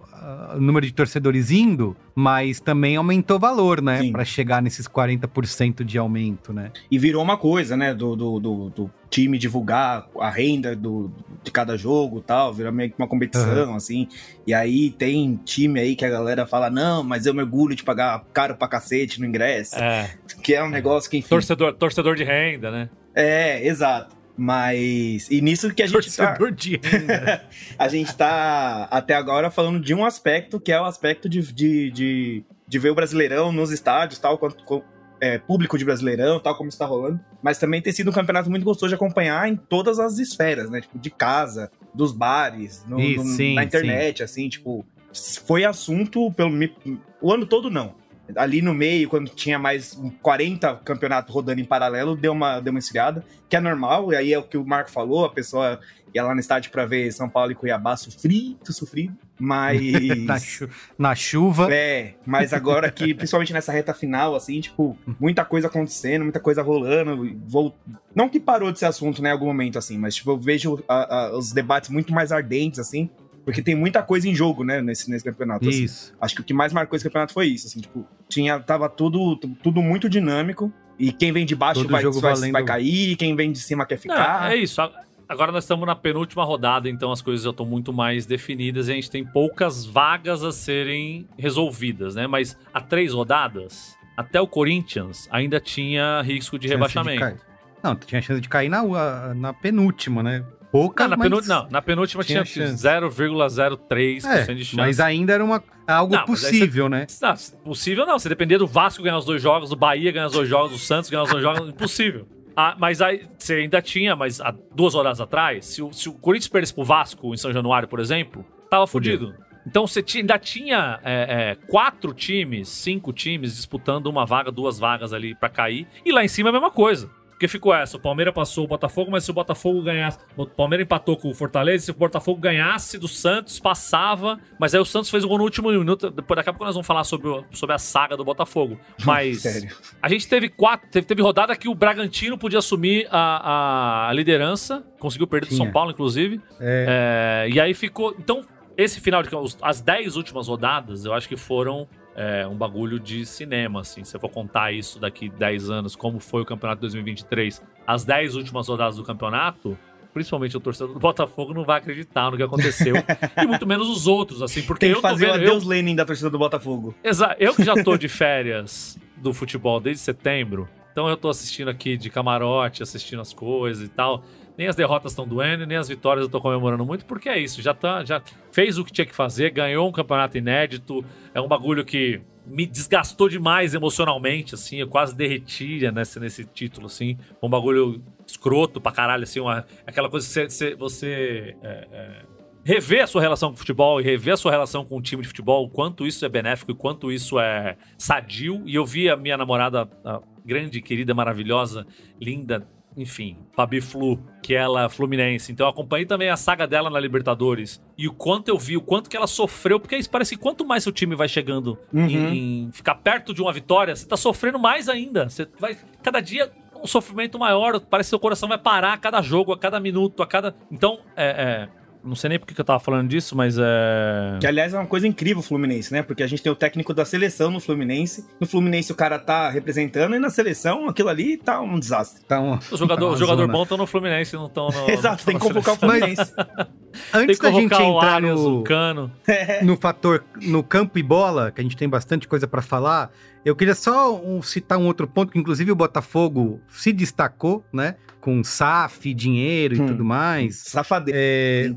o número de torcedores indo, mas também aumentou o valor, né? Para chegar nesses 40% de aumento, né? E virou uma coisa, né? Do, do, do, do time divulgar a renda do, de cada jogo tal, virou meio que uma competição, uhum. assim. E aí tem time aí que a galera fala, não, mas eu mergulho de pagar caro pra cacete no ingresso. É. Que é um negócio que, enfim... Torcedor, torcedor de renda, né? É, exato. Mas. E nisso que a gente tá Torcedor tá. De a gente tá até agora falando de um aspecto que é o aspecto de, de, de, de ver o Brasileirão nos estádios, tal, quanto, é, público de Brasileirão, tal, como está rolando. Mas também tem sido um campeonato muito gostoso de acompanhar em todas as esferas, né? Tipo, de casa, dos bares, no, no, sim, na internet, sim. assim, tipo. Foi assunto pelo. O ano todo não ali no meio, quando tinha mais 40 campeonatos rodando em paralelo, deu uma, deu uma esfriada, que é normal, e aí é o que o Marco falou, a pessoa ia lá no estádio para ver São Paulo e Cuiabá sofrido, sofrido, mas... na, chu na, chuva. É, mas agora que, principalmente nessa reta final, assim, tipo, muita coisa acontecendo, muita coisa rolando, vou... não que parou de ser assunto, né, em algum momento, assim, mas, tipo, eu vejo a, a, os debates muito mais ardentes, assim, porque tem muita coisa em jogo, né, nesse, nesse campeonato. Assim. Isso. Assim. Acho que o que mais marcou esse campeonato foi isso, assim, tipo, tinha, tava tudo, tudo muito dinâmico, e quem vem de baixo vai, vai, vai, cair, quem vem de cima quer ficar. Não, é isso. Agora nós estamos na penúltima rodada, então as coisas já estão muito mais definidas e a gente tem poucas vagas a serem resolvidas, né? Mas há três rodadas, até o Corinthians ainda tinha risco de chance rebaixamento. De não, tinha chance de cair na, na penúltima, né? Pouca, não, na, mas... não, na penúltima tinha, tinha 0,03% é, de chance. Mas ainda era uma, algo não, possível, você, né? Não, possível não. Se depender do Vasco ganhar os dois jogos, do Bahia ganhar os dois jogos, do Santos ganhar os dois jogos, impossível. Ah, mas aí você ainda tinha, mas há duas horas atrás, se o, se o Corinthians perdesse pro Vasco em São Januário, por exemplo, tava fudido. Então você ainda tinha é, é, quatro times, cinco times disputando uma vaga, duas vagas ali para cair. E lá em cima é a mesma coisa. Porque ficou essa: o Palmeiras passou o Botafogo, mas se o Botafogo ganhasse. O Palmeiras empatou com o Fortaleza, se o Botafogo ganhasse do Santos, passava. Mas aí o Santos fez o gol no último minuto. Depois daqui a pouco nós vamos falar sobre, o, sobre a saga do Botafogo. Mas. Sério? A gente teve quatro. Teve, teve rodada que o Bragantino podia assumir a, a liderança. Conseguiu perder do São Paulo, inclusive. É. É, e aí ficou. Então, esse final de as dez últimas rodadas, eu acho que foram é, um bagulho de cinema, assim. Se eu for contar isso daqui 10 anos, como foi o campeonato de 2023, as 10 últimas rodadas do campeonato, principalmente o torcedor do Botafogo não vai acreditar no que aconteceu. e muito menos os outros, assim, porque Tem que fazer o Deus Lenin da torcida do Botafogo. Exato. Eu que já tô de férias do futebol desde setembro, então eu tô assistindo aqui de camarote, assistindo as coisas e tal. Nem as derrotas estão doendo, nem as vitórias eu tô comemorando muito, porque é isso, já tá, já fez o que tinha que fazer, ganhou um campeonato inédito, é um bagulho que me desgastou demais emocionalmente, assim, eu quase derretia nesse, nesse título, assim, um bagulho escroto pra caralho, assim, uma, aquela coisa que você, você é, é, rever a sua relação com o futebol e rever a sua relação com o time de futebol, o quanto isso é benéfico e quanto isso é sadio, e eu vi a minha namorada, a grande, querida, maravilhosa, linda, enfim, Fabi Flu, que ela é fluminense. Então eu acompanhei também a saga dela na Libertadores. E o quanto eu vi, o quanto que ela sofreu, porque isso parece que quanto mais seu time vai chegando uhum. em, em, ficar perto de uma vitória, você tá sofrendo mais ainda. Você vai. Cada dia um sofrimento maior, parece que seu coração vai parar a cada jogo, a cada minuto, a cada. Então, é, é não sei nem porque que eu tava falando disso, mas é. Que aliás é uma coisa incrível o Fluminense, né? Porque a gente tem o técnico da seleção no Fluminense. No Fluminense o cara tá representando e na seleção aquilo ali tá um desastre. Tá um, o jogador, tá jogador bom estão no Fluminense, não estão no. Exato, tem que convocar o Fluminense. Antes da gente entrar no, cano. no fator no campo e bola, que a gente tem bastante coisa para falar, eu queria só um, citar um outro ponto que inclusive o Botafogo se destacou, né? Com SAF, dinheiro e hum, tudo mais. Safadeza. É,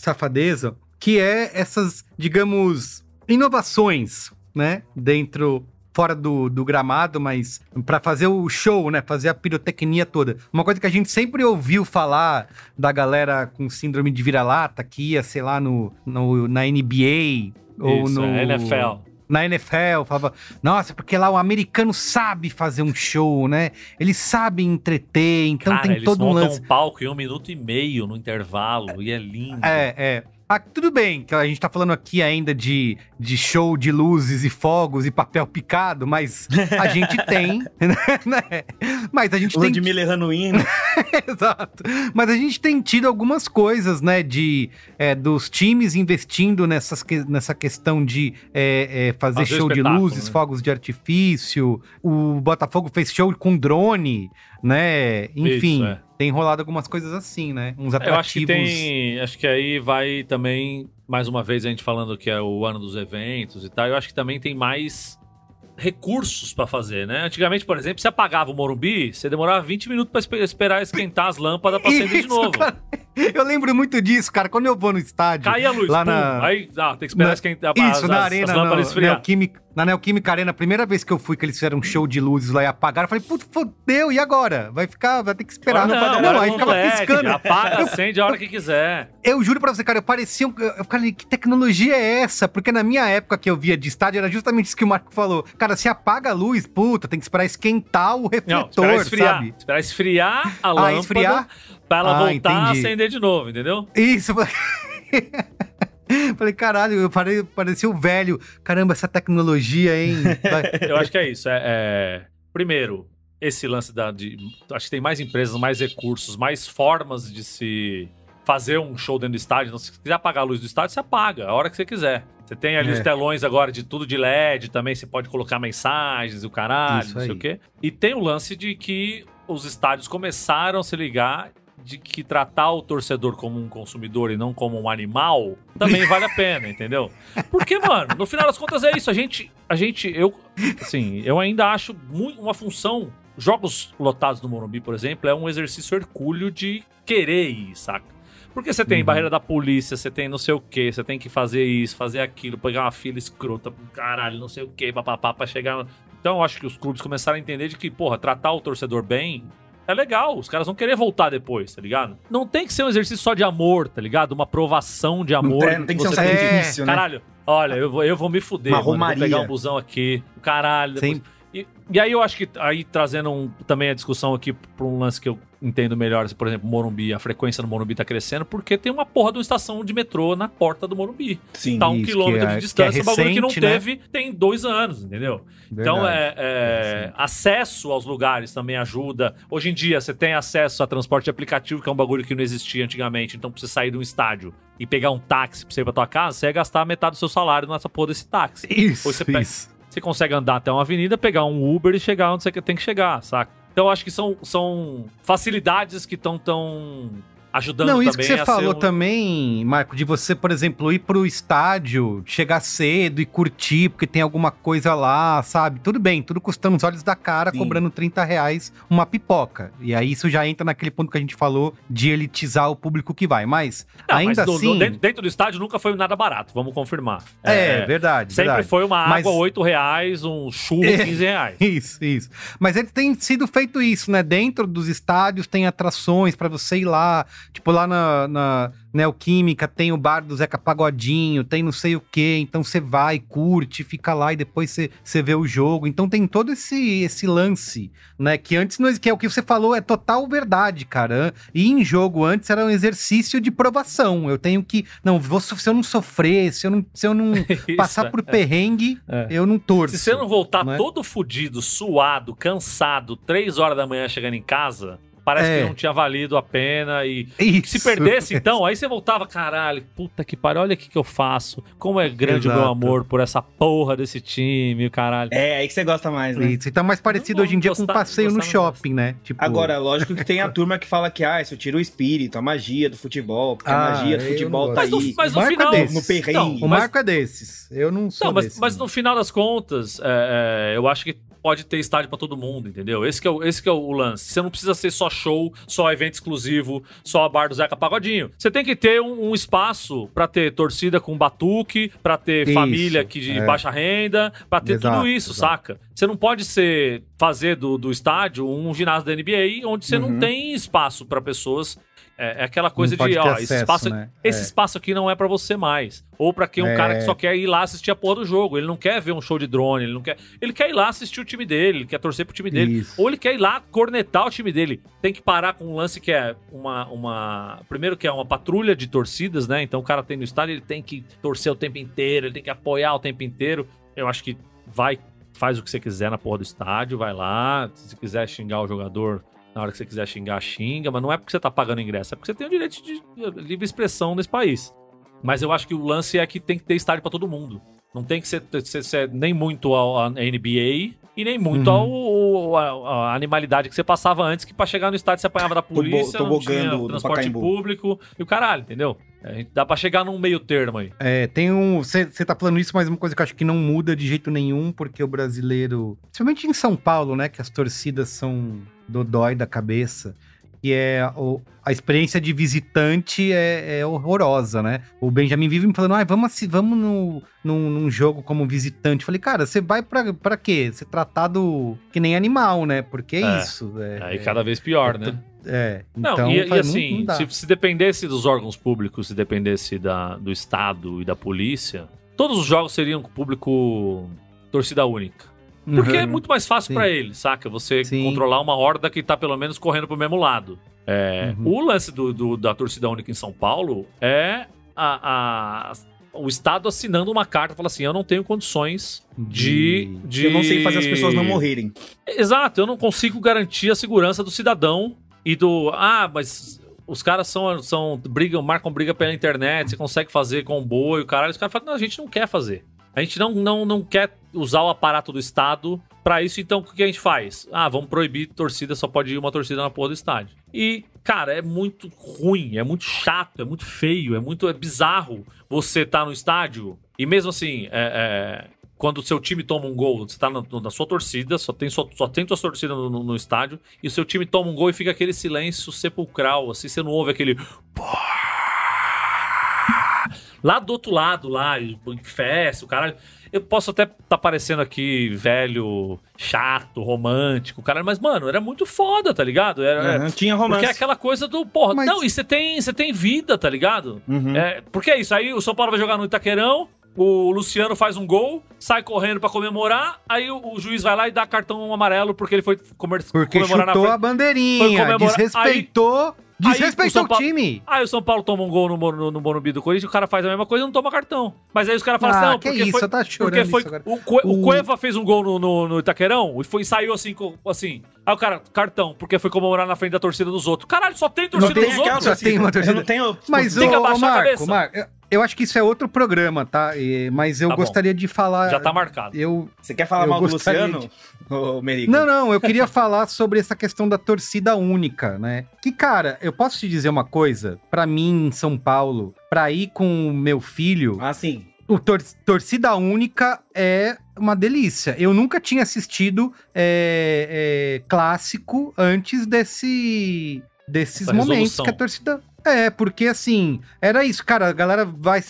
safadeza, que é essas, digamos, inovações, né, dentro fora do, do gramado, mas para fazer o show, né? Fazer a pirotecnia toda. Uma coisa que a gente sempre ouviu falar da galera com síndrome de vira-lata, que ia, sei lá, no, no, na NBA ou Isso, no. É, NFL na NFL, falava, nossa, porque lá o americano sabe fazer um show, né? Eles sabem entreter, então Cara, tem todo um lance. um palco em um minuto e meio no intervalo, e é lindo. É, é. Ah, tudo bem, que a gente tá falando aqui ainda de, de show de luzes e fogos e papel picado, mas a gente tem, né? Mas a gente tem... de Miller errando Exato. Mas a gente tem tido algumas coisas, né, de... É, dos times investindo nessas, nessa questão de é, é, fazer, fazer show de luzes, né? fogos de artifício. O Botafogo fez show com drone, né? Enfim... Isso, é tem rolado algumas coisas assim, né? Uns atrativos. Eu acho que tem. Acho que aí vai também, mais uma vez, a gente falando que é o ano dos eventos e tal. Eu acho que também tem mais recursos para fazer, né? Antigamente, por exemplo, você apagava o Morumbi, você demorava 20 minutos para esperar esquentar as lâmpadas para acender de novo. Eu lembro muito disso, cara. Quando eu vou no estádio. Cai a luz, lá pum, na... aí ah, tem que esperar na... esquentar Isso, as, na arena, as lâmpadas no, esfriar. Neoquímica, na Neoquímica Arena, a primeira vez que eu fui, que eles fizeram um show de luzes lá e apagaram, eu falei, putz, fodeu, e agora? Vai ficar, vai ter que esperar. Não, não, não, aí ficava LED, piscando. Apaga, acende a hora que quiser. Eu juro pra você, cara, eu parecia um. Eu falei, que tecnologia é essa? Porque na minha época que eu via de estádio, era justamente isso que o Marco falou. Cara, se apaga a luz, puta, tem que esperar esquentar o refletor, Não, esperar esfriar. sabe? Esperar esfriar a lâmpada esfriar? pra ela Ah, voltar a entendi. acender de novo, entendeu? Isso. Falei, caralho, eu parei, parecia o velho. Caramba, essa tecnologia, hein? Eu acho que é isso. É, é- Primeiro, esse lance da. De... Acho que tem mais empresas, mais recursos, mais formas de se fazer um show dentro do estádio. Então, se você quiser apagar a luz do estádio, você apaga, a hora que você quiser. Você tem ali É. os telões agora de tudo de LED também, você pode colocar mensagens, o caralho, Isso não sei aí. o quê. E tem o lance de que os estádios começaram a se ligar de que tratar o torcedor como um consumidor e não como um animal também vale a pena, entendeu? Porque, mano, no final das contas é isso. A gente, a gente, eu, assim, eu ainda acho muito uma função. Jogos lotados no Morumbi, por exemplo, é um exercício hercúleo de querer ir, saca? Porque você tem Uhum. barreira da polícia, você tem não sei o que, você tem que fazer isso, fazer aquilo, pegar uma fila escrota pro caralho, não sei o que, papapá, pra chegar. Então eu acho que os clubes começaram a entender de que, porra, tratar o torcedor bem é legal, os caras vão querer voltar depois, tá ligado? Não tem que ser um exercício só de amor, tá ligado? Uma provação de Não amor. tem, não tem que ser um você tem- sacrifício, né? Caralho, olha, eu vou, eu vou me fuder, Uma mano, vou pegar um busão aqui, caralho. depois- Sim. E, e aí eu acho que, aí trazendo um- também a discussão aqui pra um lance que eu entendo melhor, por exemplo, Morumbi, a frequência do Morumbi tá crescendo, porque tem uma porra de uma estação de metrô na porta do Morumbi. Sim. Tá um quilômetro é- de distância, um que é bagulho que não recente, né? teve tem dois anos, entendeu? Então, Verdade. é, é, acesso aos lugares também ajuda. Hoje em dia, você tem acesso a transporte de aplicativo, que é um bagulho que não existia antigamente. Então, pra você sair de um estádio e pegar um táxi pra você ir pra tua casa, você ia gastar metade do seu salário nessa porra desse táxi. Isso, Ou você pega- isso. Você consegue andar até uma avenida, pegar um Uber e chegar onde você tem que chegar, saca? Então, acho que são, são facilidades que estão tão ajudando Não, isso que você falou um... também, Marco, de você, por exemplo, ir pro estádio, chegar cedo e curtir, porque tem alguma coisa lá, sabe? Tudo bem, tudo custando os olhos da cara, Sim. cobrando 30 reais uma pipoca. E aí isso já entra naquele ponto que a gente falou de elitizar o público que vai. Mas, Não, ainda mas do- do- assim... dentro, dentro do estádio nunca foi nada barato, vamos confirmar. É, verdade, Sempre verdade. foi uma Mas- água 8 reais, um churro É. 15 reais. Isso, isso. Mas ele tem sido feito isso, né? Dentro dos estádios tem atrações pra você ir lá. Tipo, lá na, na Neoquímica tem o bar do Zeca Pagodinho, tem não sei o quê. Então você vai, curte, fica lá e depois você, vê o jogo. Então tem todo esse, esse lance, né? Que antes, não, que é o que você falou, é total verdade, cara. E em jogo antes era um exercício de provação. Eu tenho que. Não, vou, se eu não sofrer, se eu não, se eu não passar Isso, por é. perrengue, É. eu não torço. Se você não voltar né? todo fudido, suado, cansado, 3 horas da manhã chegando em casa, parece É. que não tinha valido a pena e. Isso. Se perdesse, então, aí você voltava, caralho, puta que pariu, olha o que, que eu faço. Como é grande o meu Exato. amor por essa porra desse time, caralho. É, aí que você gosta mais, né? Isso, então mais parecido hoje em dia com um gostar- passeio no gostar shopping, né? Tipo, Agora, lógico que tem a turma que fala que, ah, isso tira o espírito, a magia do futebol, porque Ah, a magia do futebol tá Mas no, mas no Marco é final. desse. No perrengue. Não, o mas- Marco é desses. Eu não sou Não, mas, desse. mas no final das contas, é, é, eu acho que pode ter estádio pra todo mundo, entendeu? Esse que, é o, esse que é o lance. Você não precisa ser só show, só evento exclusivo, só a bar do Zeca Pagodinho. Você tem que ter um, um espaço pra ter torcida com batuque, pra ter Isso, família que de é. baixa renda, pra ter Exato, tudo isso, exato. saca? Você não pode ser fazer do, do estádio um ginásio da NBA onde você não Uhum. tem espaço pra pessoas. É, é aquela coisa de, ó, acesso, esse espaço, né? esse É. espaço aqui não é pra você mais. Ou pra quem um É. cara que só quer ir lá assistir a porra do jogo. Ele não quer ver um show de drone, ele não quer. Ele quer ir lá assistir o time dele, ele quer torcer pro time dele. Isso. Ou ele quer ir lá cornetar o time dele. Tem que parar com um lance que é uma. uma... Primeiro que é uma patrulha de torcidas, né? Então o cara tem no estádio, ele tem que torcer o tempo inteiro, ele tem que apoiar o tempo inteiro. Eu acho que vai, faz o que você quiser na porra do estádio, vai lá. Se quiser xingar o jogador. Na hora que você quiser xingar, xinga, mas não é porque você tá pagando ingresso, é porque você tem o direito de livre expressão nesse país. Mas eu acho que o lance é que tem que ter estádio pra todo mundo. Não tem que ser, ser- ser nem muito a, a NBA e nem muito Uhum. ao, a, a animalidade que você passava antes, que pra chegar no estádio você apanhava da polícia, não tobogã tinha transporte público e o caralho, entendeu? A gente dá pra chegar num meio termo aí. É, tem um. Você tá falando isso, mas uma coisa que eu acho que não muda de jeito nenhum, porque o brasileiro. Principalmente em São Paulo, né? Que as torcidas são dodói da cabeça. Que é o, a experiência de visitante é, é, horrorosa, né? O Benjamin vive me falando, ah, vamos, vamos no, num, num, jogo como visitante. falei, cara, você vai pra, pra quê? Ser tratado que nem animal, né? Porque é, é isso. É, Aí cada vez pior, né? É, não, então, e, e assim, se, se, dependesse dos órgãos públicos, se dependesse da, do Estado e da polícia, todos os jogos seriam com público torcida única. Porque uhum. é muito mais fácil para ele, saca? Você Sim. controlar uma horda que tá pelo menos correndo pro mesmo lado. É, uhum. O lance do, do, da torcida única em São Paulo é a, a, o Estado assinando uma carta fala assim: eu não tenho condições de, de. Eu não sei fazer as pessoas não morrerem. Exato, eu não consigo garantir a segurança do cidadão e do. Ah, mas os caras são, são brigam, marcam briga pela internet, você consegue fazer comboio, caralho. Os caras falam, não, a gente não quer fazer. A gente não, não, não quer usar o aparato do Estado para isso, então o que a gente faz? Ah, vamos proibir torcida, só pode ir uma torcida na porra do estádio. E, cara, é muito ruim, é muito chato, é muito feio, é muito é bizarro você tá no estádio e mesmo assim, é, é, quando o seu time toma um gol, você tá na, na sua torcida, só tem, só, só tem tua torcida no, no, no, estádio, e o seu time toma um gol e fica aquele silêncio sepulcral, assim, você não ouve aquele. Lá do outro lado, lá, festa, o cara. Eu posso até tá parecendo aqui velho, chato, romântico, cara, mas, mano, era muito foda, tá ligado? Era, uhum, tinha romance. Porque é aquela coisa do, porra, mas... não, e você tem, você tem vida, tá ligado? Uhum. É, porque é isso, aí o São Paulo vai jogar no Itaquerão, o Luciano faz um gol, sai correndo para comemorar, aí o, o, juiz vai lá e dá cartão amarelo porque ele foi comer, porque comemorar chutou na frente. a bandeirinha, desrespeitou... Aí, Desrespeitou o, o, time. Aí o São Paulo toma um gol no, no, no Morumbi do Corinthians, o cara faz a mesma coisa e não toma cartão. Mas aí os caras falam assim, ah, assim, não, porque isso, foi... Tá porque foi o, o, o Cueva fez um gol no, no, no Itaquerão e, foi, saiu assim, assim... Aí o cara, cartão, porque foi comemorar na frente da torcida dos outros. Caralho, só tem torcida tem dos outros? Só tem uma torcida. Eu não tenho... Mas, tem que abaixar ô, Marco, a cabeça. Marco, eu acho que isso é outro programa, tá? mas eu tá gostaria de falar. Já tá marcado. Eu, Você quer falar mal do Luciano, de... Merigo? Não, não, eu queria falar sobre essa questão da torcida única, né? Que, cara, eu posso te dizer uma coisa? Para mim, em São Paulo, pra ir com o meu filho. Ah, sim. O tor torcida única é uma delícia. Eu nunca tinha assistido é, é, clássico antes desse desses momentos que a torcida é, porque assim, era isso, cara, a galera vai.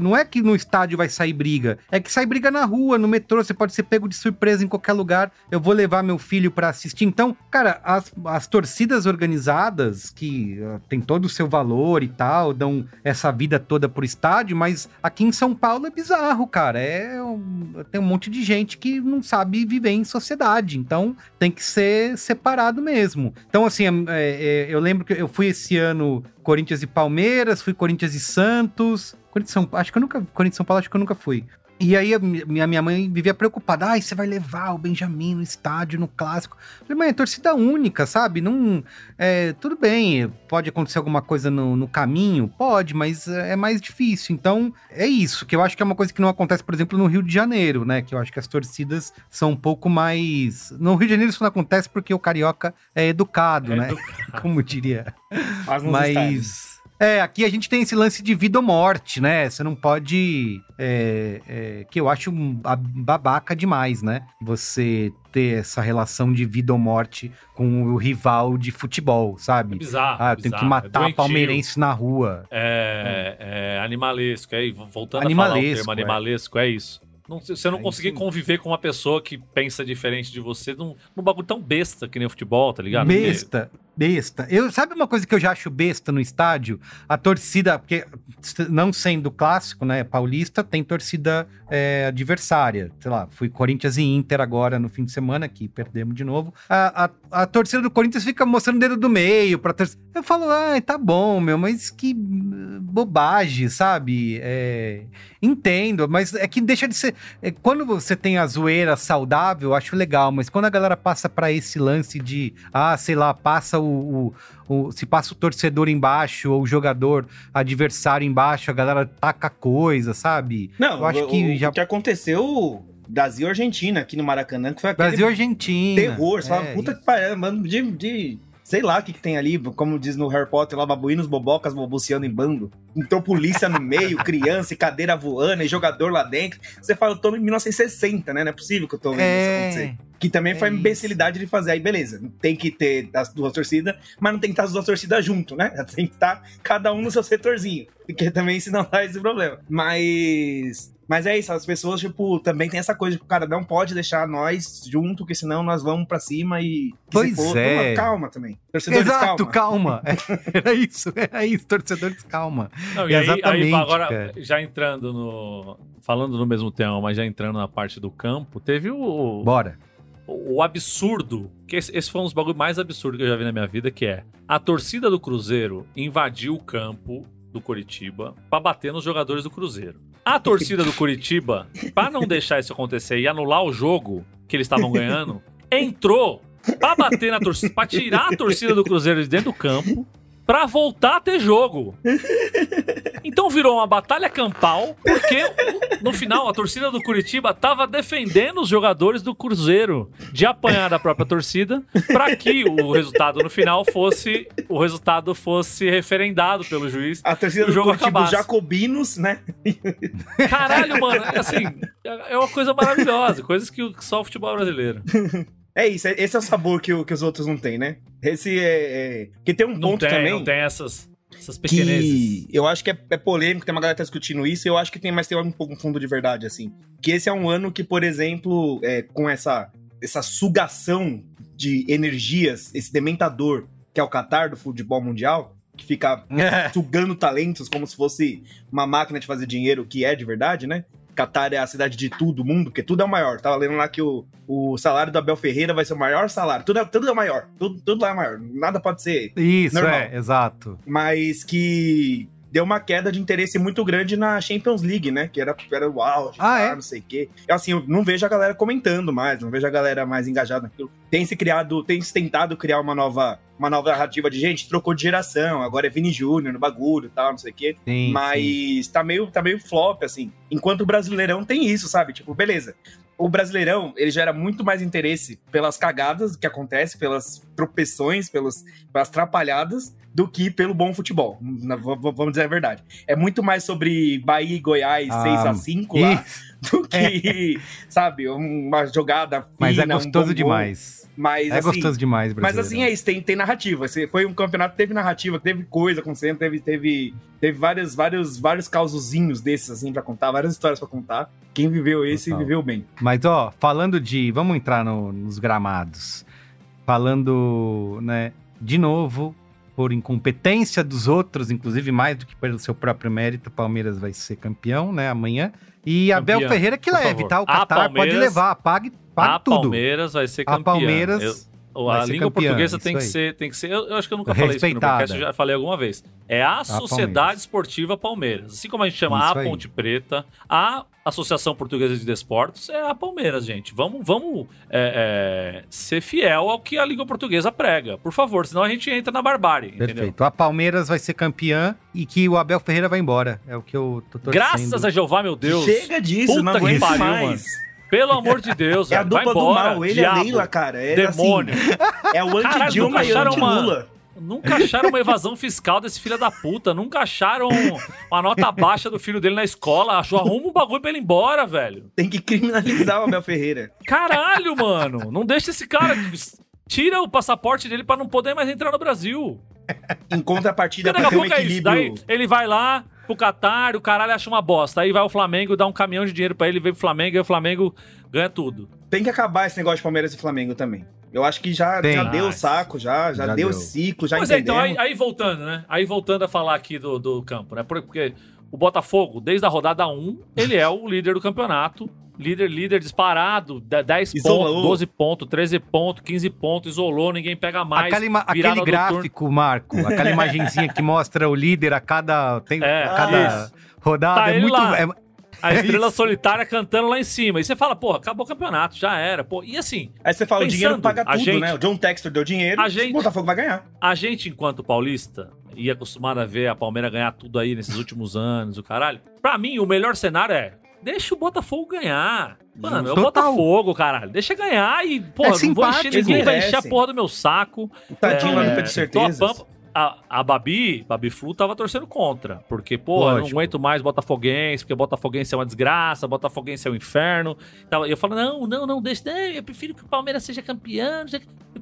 Não é que no estádio vai sair briga, é que sai briga na rua, no metrô, você pode ser pego de surpresa em qualquer lugar. Eu vou levar meu filho para assistir. Então, cara, as, as torcidas organizadas, que uh, tem todo o seu valor e tal, dão essa vida toda pro estádio, mas aqui em São Paulo é bizarro, cara. É, um, tem um monte de gente que não sabe viver em sociedade, então tem que ser separado mesmo. Então, assim, é, é, eu lembro que eu fui esse ano Corinthians e Palmeiras, fui Corinthians e Santos. Corinthians São Acho que eu nunca. Corinthians São Paulo, acho que eu nunca fui. E aí a minha, mãe vivia preocupada. Ai, você vai levar o Benjamin no estádio, no clássico. Eu falei, mãe, é torcida única, sabe? Não. É, tudo bem, pode acontecer alguma coisa no, no, caminho? Pode, mas é mais difícil. Então, é isso, que eu acho que é uma coisa que não acontece, por exemplo, no Rio de Janeiro, né? Que eu acho que as torcidas são um pouco mais. No Rio de Janeiro isso não acontece porque o carioca é educado, é né? Educado. Como diria. Mas. É, aqui a gente tem esse lance de vida ou morte, né? Você não pode. É, é, que eu acho babaca demais, né? Você ter essa relação de vida ou morte com o rival de futebol, sabe? É bizarro. Ah, eu tenho que matar é palmeirense na rua. É, é, animalesco, é voltando animalesco, a falar o termo animalesco, é, é isso. Não, você não é conseguir conviver com uma pessoa que pensa diferente de você num, num bagulho tão besta que nem o futebol, tá ligado? Besta. Besta. Eu, sabe uma coisa que eu já acho besta no estádio? A torcida, porque não sendo clássico, né, paulista, tem torcida é, adversária. Sei lá, fui Corinthians e Inter agora no fim de semana, que perdemos de novo. A, a, a torcida do Corinthians fica mostrando o dedo do meio pra. Eu falo, ah, tá bom, meu, mas que bobagem, sabe? É, entendo, mas é que deixa de ser. É, quando você tem a zoeira saudável, eu acho legal, mas quando a galera passa para esse lance de, ah, sei lá, passa o, o, o, se passa o torcedor embaixo ou o jogador adversário embaixo, a galera taca coisa, sabe? Não, eu acho que o, já... o que aconteceu Brasil Argentina aqui no Maracanã, que foi aquele Brasil Argentina. Terror, você é, fala, puta que pariu, mano, de, de sei lá o que, que, tem ali, como diz no Harry Potter, lá babuínos bobocas balbuciando em bando. Então polícia no meio, criança e cadeira voando, e jogador lá dentro. Você fala, eu tô em 1960, né? Não é possível que eu tô vendo é... isso acontecer. Que também foi a imbecilidade de fazer. Aí, beleza, tem que ter as duas torcidas, mas não tem que estar as duas torcidas junto, né? Tem que estar cada um no seu setorzinho. Porque também se não dá esse problema. Mas. Mas é isso, as pessoas, tipo, também tem essa coisa, tipo, cara, não pode deixar nós junto, porque senão nós vamos pra cima e. Pois for, é. calma também. Torcedores, Exato, calma. calma. era isso, era isso, torcedores, calma. Não, e Exatamente. Aí, aí agora, cara. já entrando no. Falando no mesmo tema, mas já entrando na parte do campo, teve o. Bora o absurdo, que esse, esse foi um dos bagulhos mais absurdos que eu já vi na minha vida, que é a torcida do Cruzeiro invadiu o campo do Curitiba para bater nos jogadores do Cruzeiro. A torcida do Curitiba, para não deixar isso acontecer e anular o jogo que eles estavam ganhando, entrou para bater na torcida, para tirar a torcida do Cruzeiro de dentro do campo para voltar a ter jogo. Então virou uma batalha campal, porque no final a torcida do Curitiba tava defendendo os jogadores do Cruzeiro de apanhar da própria torcida, para que o resultado no final fosse o resultado fosse referendado pelo juiz. A torcida do jogo Curitiba, acabasse. jacobinos, né? Caralho, mano, assim, é uma coisa maravilhosa, coisas que só o futebol brasileiro. É isso, é, esse é o sabor que, que os outros não têm, né? Esse é. é... Que tem um não ponto tem, também. Não tem essas. Essas pequenezes. Que eu acho que é, é, polêmico, tem uma galera que tá discutindo isso, e eu acho que tem, mas tem um pouco um fundo de verdade, assim. Que esse é um ano que, por exemplo, é, com essa, essa sugação de energias, esse dementador que é o Qatar do futebol mundial, que fica sugando talentos como se fosse uma máquina de fazer dinheiro, que é de verdade, né? Qatar é a cidade de tudo, do mundo, porque tudo é o maior. Tava lendo lá que o, o salário do Abel Ferreira vai ser o maior salário. Tudo é, tudo é maior. Tudo, tudo lá é maior. Nada pode ser. Isso, normal. é, exato. Mas que deu uma queda de interesse muito grande na Champions League, né? Que era, era uau, ah, é? não sei o quê. Assim, eu não vejo a galera comentando mais, não vejo a galera mais engajada naquilo. Tem se criado, tem se tentado criar uma nova, uma nova narrativa de gente, trocou de geração, agora é Vini Júnior no bagulho e tal, não sei o quê. Sim, Mas sim. tá meio, tá meio flop, assim. Enquanto o Brasileirão tem isso, sabe? Tipo, beleza o Brasileirão, ele gera muito mais interesse pelas cagadas que acontece, pelas tropeções, pelos, pelas trapalhadas, do que pelo bom futebol. Vamos dizer a verdade. É muito mais sobre Bahia e Goiás ah, 6 a 5 lá do que, sabe, uma jogada fina, Mas é gostoso um demais. Mas, é assim, gostoso demais, Mas assim é isso, tem, tem narrativa. Foi um campeonato que teve narrativa, teve coisa acontecendo, teve, teve, teve vários, vários, vários causozinhos desses, assim, pra contar, várias histórias pra contar. Quem viveu esse, Total. viveu bem. Mas, ó, falando de. Vamos entrar no, nos gramados. Falando, né, de novo, por incompetência dos outros, inclusive mais do que pelo seu próprio mérito, o Palmeiras vai ser campeão, né, amanhã. E Campeão, Abel Ferreira que leve, tá? O Qatar pode levar, pague Pague a tudo. Palmeiras vai ser campeã. A Palmeiras. Eu, a língua campeã, portuguesa tem que, ser, tem que ser. Eu, eu acho que eu nunca falei isso no podcast, eu já falei alguma vez. É a, a Sociedade Palmeiras. Esportiva Palmeiras. Assim como a gente chama isso a aí. Ponte Preta, a Associação Portuguesa de Desportos é a Palmeiras, gente. Vamos, vamos é, é, ser fiel ao que a Liga Portuguesa prega, por favor, senão a gente entra na barbárie. Perfeito. Entendeu? A Palmeiras vai ser campeã e que o Abel Ferreira vai embora. É o que eu tô torcendo. Graças a Jeová, meu Deus. Chega disso, Puta não aguento mais. Mano. Pelo amor de Deus, É a dupla embora, do mal, ele diabo, é Leila, cara. É demônio. Assim, é o anti-Dilma e o anti-Lula. Nunca acharam uma evasão fiscal desse filho da puta. Nunca acharam uma nota baixa do filho dele na escola. Achou, arruma um bagulho pra ele ir embora, velho. Tem que criminalizar o Abel Ferreira. Caralho, mano. Não deixa esse cara. Tira o passaporte dele pra não poder mais entrar no Brasil. Em contrapartida, pra ter um equilíbrio. É isso. Daí ele vai lá, pro Qatar, o caralho acha uma bosta. Aí vai o Flamengo, dá um caminhão de dinheiro para ele, vem pro Flamengo e o Flamengo ganha tudo. Tem que acabar esse negócio de Palmeiras e Flamengo também. Eu acho que já, já deu o saco, já, já, já deu o ciclo, já Mas é, então, aí, aí, voltando, né? Aí voltando a falar aqui do, do campo, né? Porque o Botafogo, desde a rodada 1, ele é o líder do campeonato. Líder, líder disparado, 10 isolou. pontos, 12 pontos, 13 pontos, 15 pontos, isolou, ninguém pega mais. Aquela aquele gráfico, Marco, aquela imagenzinha que mostra o líder a cada, tem, é, a cada rodada, tá é muito... É, a estrela solitária cantando lá em cima. E você fala, pô, acabou o campeonato, já era. Pô. E assim. Aí você fala, o dinheiro paga tudo, gente, né? O John Textor deu dinheiro, a gente, o Botafogo vai ganhar. A gente, enquanto paulista, ia acostumado a ver a Palmeiras ganhar tudo aí nesses últimos anos, o caralho. Pra mim, o melhor cenário é Deixa o Botafogo ganhar. Mano, é o Botafogo, caralho. Deixa ganhar e, pô, é não vou encher, ninguém vai encher a porra do meu saco. Tadinho é, lá no Certezas. Pampa, a, a Babi, Babi Flu, tava torcendo contra. Porque, pô, eu não aguento mais Botafoguense, porque Botafoguense é uma desgraça, Botafoguense é um inferno. E eu falo, não, não, não, deixa, não, eu prefiro que o Palmeiras seja campeão.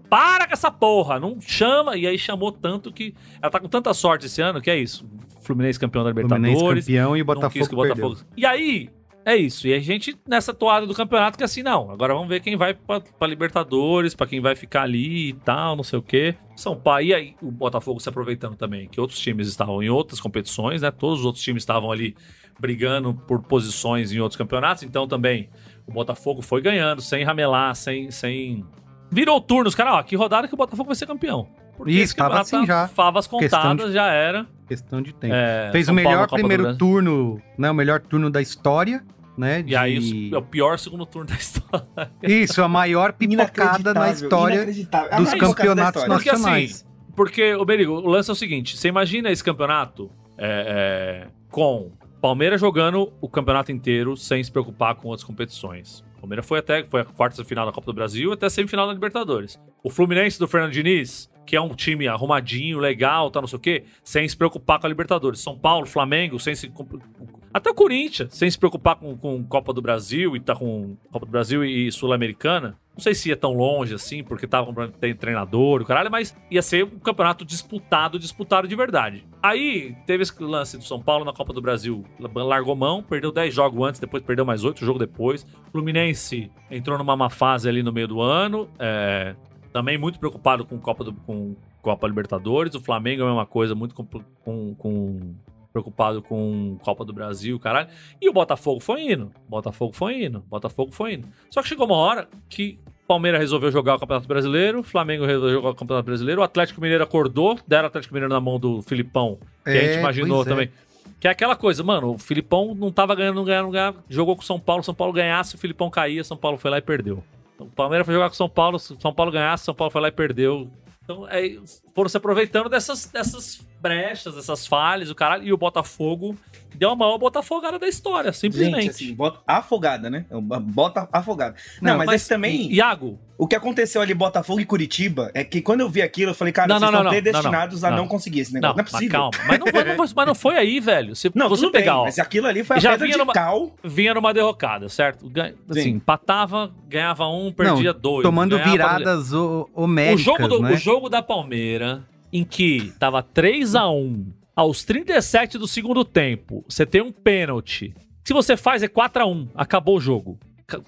Para com essa porra, não chama. E aí chamou tanto que. Ela tá com tanta sorte esse ano, que é isso. Fluminense campeão da Libertadores. Fluminense campeão e Botafogo, Botafogo. E aí, é isso. E a gente, nessa toada do campeonato, que assim, não. Agora vamos ver quem vai pra, pra Libertadores, pra quem vai ficar ali e tal, não sei o quê. São Paulo. E aí, o Botafogo se aproveitando também, que outros times estavam em outras competições, né? Todos os outros times estavam ali brigando por posições em outros campeonatos. Então também o Botafogo foi ganhando, sem ramelar, sem. sem... Virou turno, os caras, ó, que rodada que o Botafogo vai ser campeão. Porque Isso, tava assim já. Favas contadas, de, já era. Questão de tempo. É, Fez São o melhor Paulo, primeiro turno, né? O melhor turno da história. Né, de... E aí, é o pior segundo turno da história. Isso, a maior pipocada na história dos campeonatos nacionais. Porque, assim, porque, o Berigo, o lance é o seguinte: você imagina esse campeonato é, é, com Palmeiras jogando o campeonato inteiro sem se preocupar com outras competições. O Palmeiras foi até foi a quarta final da Copa do Brasil até a semifinal da Libertadores. O Fluminense do Fernando Diniz que é um time arrumadinho, legal, tá, não sei o quê, sem se preocupar com a Libertadores. São Paulo, Flamengo, sem se. Até o Corinthians, sem se preocupar com, com Copa do Brasil e tá com Copa do Brasil e Sul-Americana. Não sei se ia tão longe assim, porque tava comprando treinador, o caralho, mas ia ser um campeonato disputado, disputado de verdade. Aí teve esse lance do São Paulo na Copa do Brasil, largou mão, perdeu 10 jogos antes, depois perdeu mais 8 jogo depois. Fluminense entrou numa má fase ali no meio do ano, é, também muito preocupado com Copa, do, com Copa Libertadores. O Flamengo é a mesma coisa, muito com, com, com preocupado com Copa do Brasil, caralho. E o Botafogo foi indo. Botafogo foi indo. Botafogo foi indo. Só que chegou uma hora que Palmeiras resolveu jogar o Campeonato Brasileiro, Flamengo resolveu jogar o Campeonato Brasileiro, o Atlético Mineiro acordou, deram o Atlético Mineiro na mão do Filipão, que é, a gente imaginou é. também. É. Que é aquela coisa, mano, o Filipão não tava ganhando, não ganhando, não ganhava, jogou com o São Paulo, São Paulo ganhasse, o Filipão caía, São Paulo foi lá e perdeu. O Palmeiras foi jogar com o São Paulo, São Paulo ganhasse, São Paulo foi lá e perdeu. Então, é, foram se aproveitando dessas, dessas brechas, dessas falhas, o caralho, e o Botafogo deu a maior botafogada da história, simplesmente. Gente, assim, bota afogada, né? É bota afogada. Não, não mas, mas também. Iago. O que aconteceu ali Botafogo e Curitiba é que quando eu vi aquilo, eu falei, cara, não, vocês não, estão predestinados a não conseguir esse negócio. Não, não é possível. Mas calma, mas não, foi, não, mas não foi aí, velho. Se não, você tudo pegar, bem, ó, mas aquilo ali foi a já pedra vinha de numa, cal. Vinha numa derrocada, certo? Ganha, assim, empatava, ganhava um, perdia dois. Tomando ganhava, viradas homéricas, o jogo do, né? O jogo da Palmeira, em que tava 3 a 1 aos 37 do segundo tempo, você tem um pênalti. Se você faz, é 4 a 1 Acabou o jogo.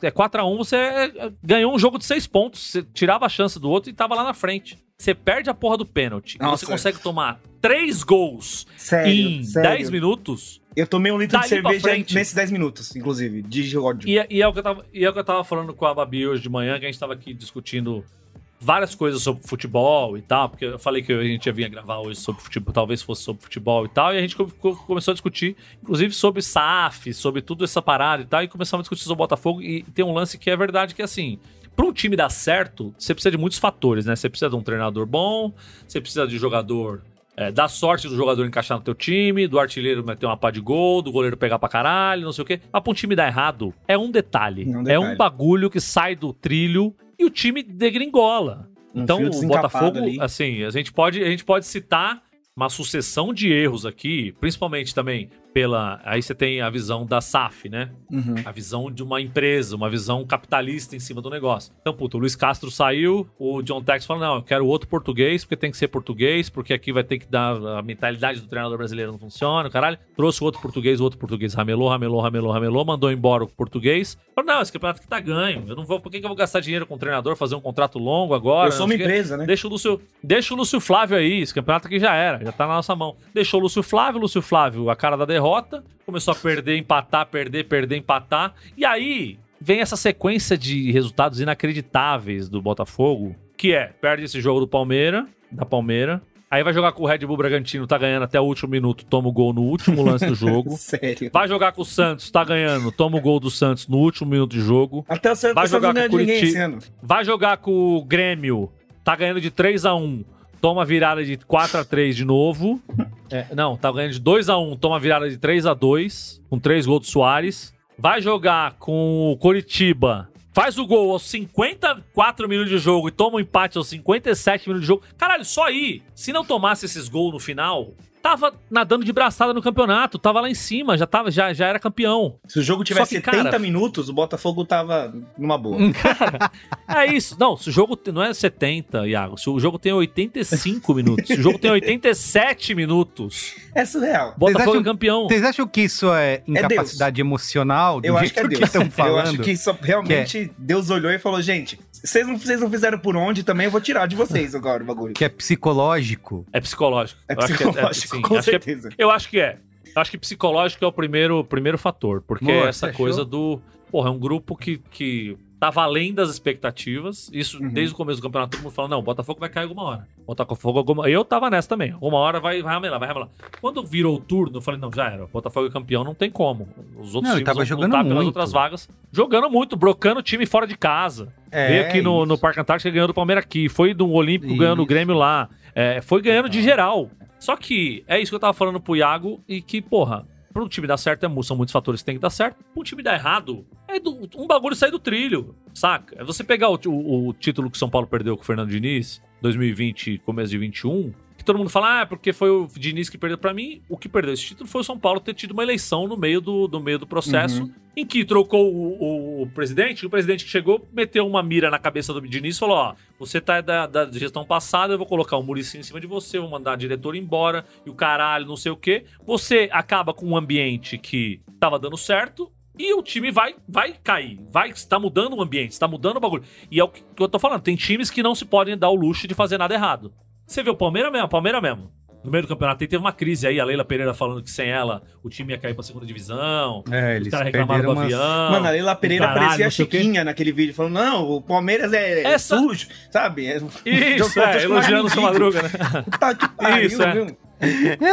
É 4 a 1 você é, ganhou um jogo de 6 pontos. Você tirava a chance do outro e tava lá na frente. Você perde a porra do pênalti. Você consegue tomar 3 gols sério, em sério. 10 minutos. Eu tomei um litro de cerveja nesses 10 minutos, inclusive, de ódio. E, e, é o que eu tava, e é o que eu tava falando com a Babi hoje de manhã, que a gente tava aqui discutindo várias coisas sobre futebol e tal, porque eu falei que a gente ia vir gravar hoje sobre futebol, talvez fosse sobre futebol e tal, e a gente começou a discutir, inclusive sobre SAF, sobre tudo essa parada e tal, e começamos a discutir sobre o Botafogo, e tem um lance que é verdade, que é assim, para um time dar certo, você precisa de muitos fatores, né? Você precisa de um treinador bom, você precisa de jogador é, da sorte do jogador encaixar no teu time, do artilheiro meter uma pá de gol, do goleiro pegar pra caralho, não sei o quê. Mas pra um time dar errado, é um detalhe. É um, detalhe. É um bagulho que sai do trilho e o time degringola. Um então, o Botafogo, ali. assim, a gente pode, a gente pode citar uma sucessão de erros aqui, principalmente também pela. Aí você tem a visão da SAF, né? Uhum. A visão de uma empresa, uma visão capitalista em cima do negócio. Então, puto, o Luiz Castro saiu, o John Tex falou: não, eu quero outro português, porque tem que ser português, porque aqui vai ter que dar. A mentalidade do treinador brasileiro não funciona, caralho. Trouxe o outro português, o outro português ramelou, ramelou, ramelou, ramelou, mandou embora o português. Falou: não, esse campeonato aqui tá ganho. Eu não vou. Por que, que eu vou gastar dinheiro com o treinador, fazer um contrato longo agora? Eu sou uma empresa, né? Deixa o, Lúcio, deixa o Lúcio Flávio aí, esse campeonato aqui já era, já tá na nossa mão. Deixou o Lúcio Flávio, o Lúcio Flávio, a cara da derrota, começou a perder, empatar, perder, perder, empatar. E aí vem essa sequência de resultados inacreditáveis do Botafogo, que é, perde esse jogo do Palmeira, da Palmeira, Aí vai jogar com o Red Bull Bragantino, tá ganhando até o último minuto, toma o gol no último lance do jogo. Sério? Vai jogar com o Santos, tá ganhando, toma o gol do Santos no último minuto de jogo. Até o Santos vai jogar com o Curitiba. Vai jogar com o Grêmio, tá ganhando de 3 a 1 toma virada de 4 a 3 de novo. É, não, tá ganhando de 2 a 1 toma virada de 3 a 2 com 3 gols do Soares. Vai jogar com o Coritiba, faz o gol aos 54 minutos de jogo e toma um empate aos 57 minutos de jogo. Caralho, só aí, se não tomasse esses gols no final, tava nadando de braçada no campeonato, tava lá em cima, já, tava, já, já era campeão. Se o jogo tivesse que, 70 cara, minutos, o Botafogo tava numa boa. Cara, é isso. Não, se o jogo não é 70, Iago, se o jogo tem 85 minutos, se o jogo tem 87 minutos. É surreal. Botafogo acham, é campeão. Vocês acham que isso é, é incapacidade é emocional? Do Eu acho que é Deus. Que estão falando? Eu acho que isso realmente que é... Deus olhou e falou, gente, vocês não, vocês não fizeram por onde, também eu vou tirar de vocês agora o bagulho. Que é psicológico. É psicológico. É psicológico, Sim, com acho certeza. Que é, eu acho que é. Acho que psicológico é o primeiro, primeiro fator, porque Boa, essa fechou? coisa do. Porra, é um grupo que, que tava além das expectativas. Isso uhum. desde o começo do campeonato, todo mundo falando: não, o Botafogo vai cair alguma hora. Botafogo alguma. Eu tava nessa também. Uma hora vai, vai ramelar, vai ramelar. Quando virou o turno, eu falei: não, já era. O Botafogo é campeão, não tem como. Os outros não, times tava jogando lutar muito. pelas outras vagas. Jogando muito, brocando o time fora de casa. É, Veio aqui no, no Parque Antártico ganhando o Palmeiras aqui. Foi do Olímpico isso. ganhando o Grêmio lá. É, foi ganhando de geral. Só que é isso que eu tava falando pro Iago e que, porra, um time dar certo, é, são muitos fatores que tem que dar certo. Um time dar errado, é do, um bagulho sair do trilho, saca? É você pegar o, o, o, título que São Paulo perdeu com o Fernando Diniz, 2020, começo de 21, que todo mundo fala, ah, é porque foi o Diniz que perdeu. para mim, o que perdeu esse título foi o São Paulo ter tido uma eleição no meio do, do meio do processo, uhum. em que trocou o, o, o, presidente, o presidente que chegou, meteu uma mira na cabeça do Diniz e falou: ó, você tá da, da gestão passada, eu vou colocar um Murici em cima de você, vou mandar a diretora embora, e o caralho, não sei o quê. Você acaba com um ambiente que tava dando certo, e o time vai, vai cair. Vai, está mudando o ambiente, está mudando o bagulho. E é o que eu tô falando. Tem times que não se podem dar o luxo de fazer nada errado. Você vê o Palmeiras mesmo, Palmeiras mesmo. No meio do campeonato teve uma crise aí, a Leila Pereira falando que sem ela o time ia cair pra segunda divisão. É, eles os caras reclamaram do umas... avião. Mano, a Leila Pereira caralho, parecia a Chiquinha naquele vídeo, falando: não, o Palmeiras é Essa... sujo, sabe? É... Isso, é, elogiando o seu Madruga, né? Tá que pariu, Isso, é. Viu?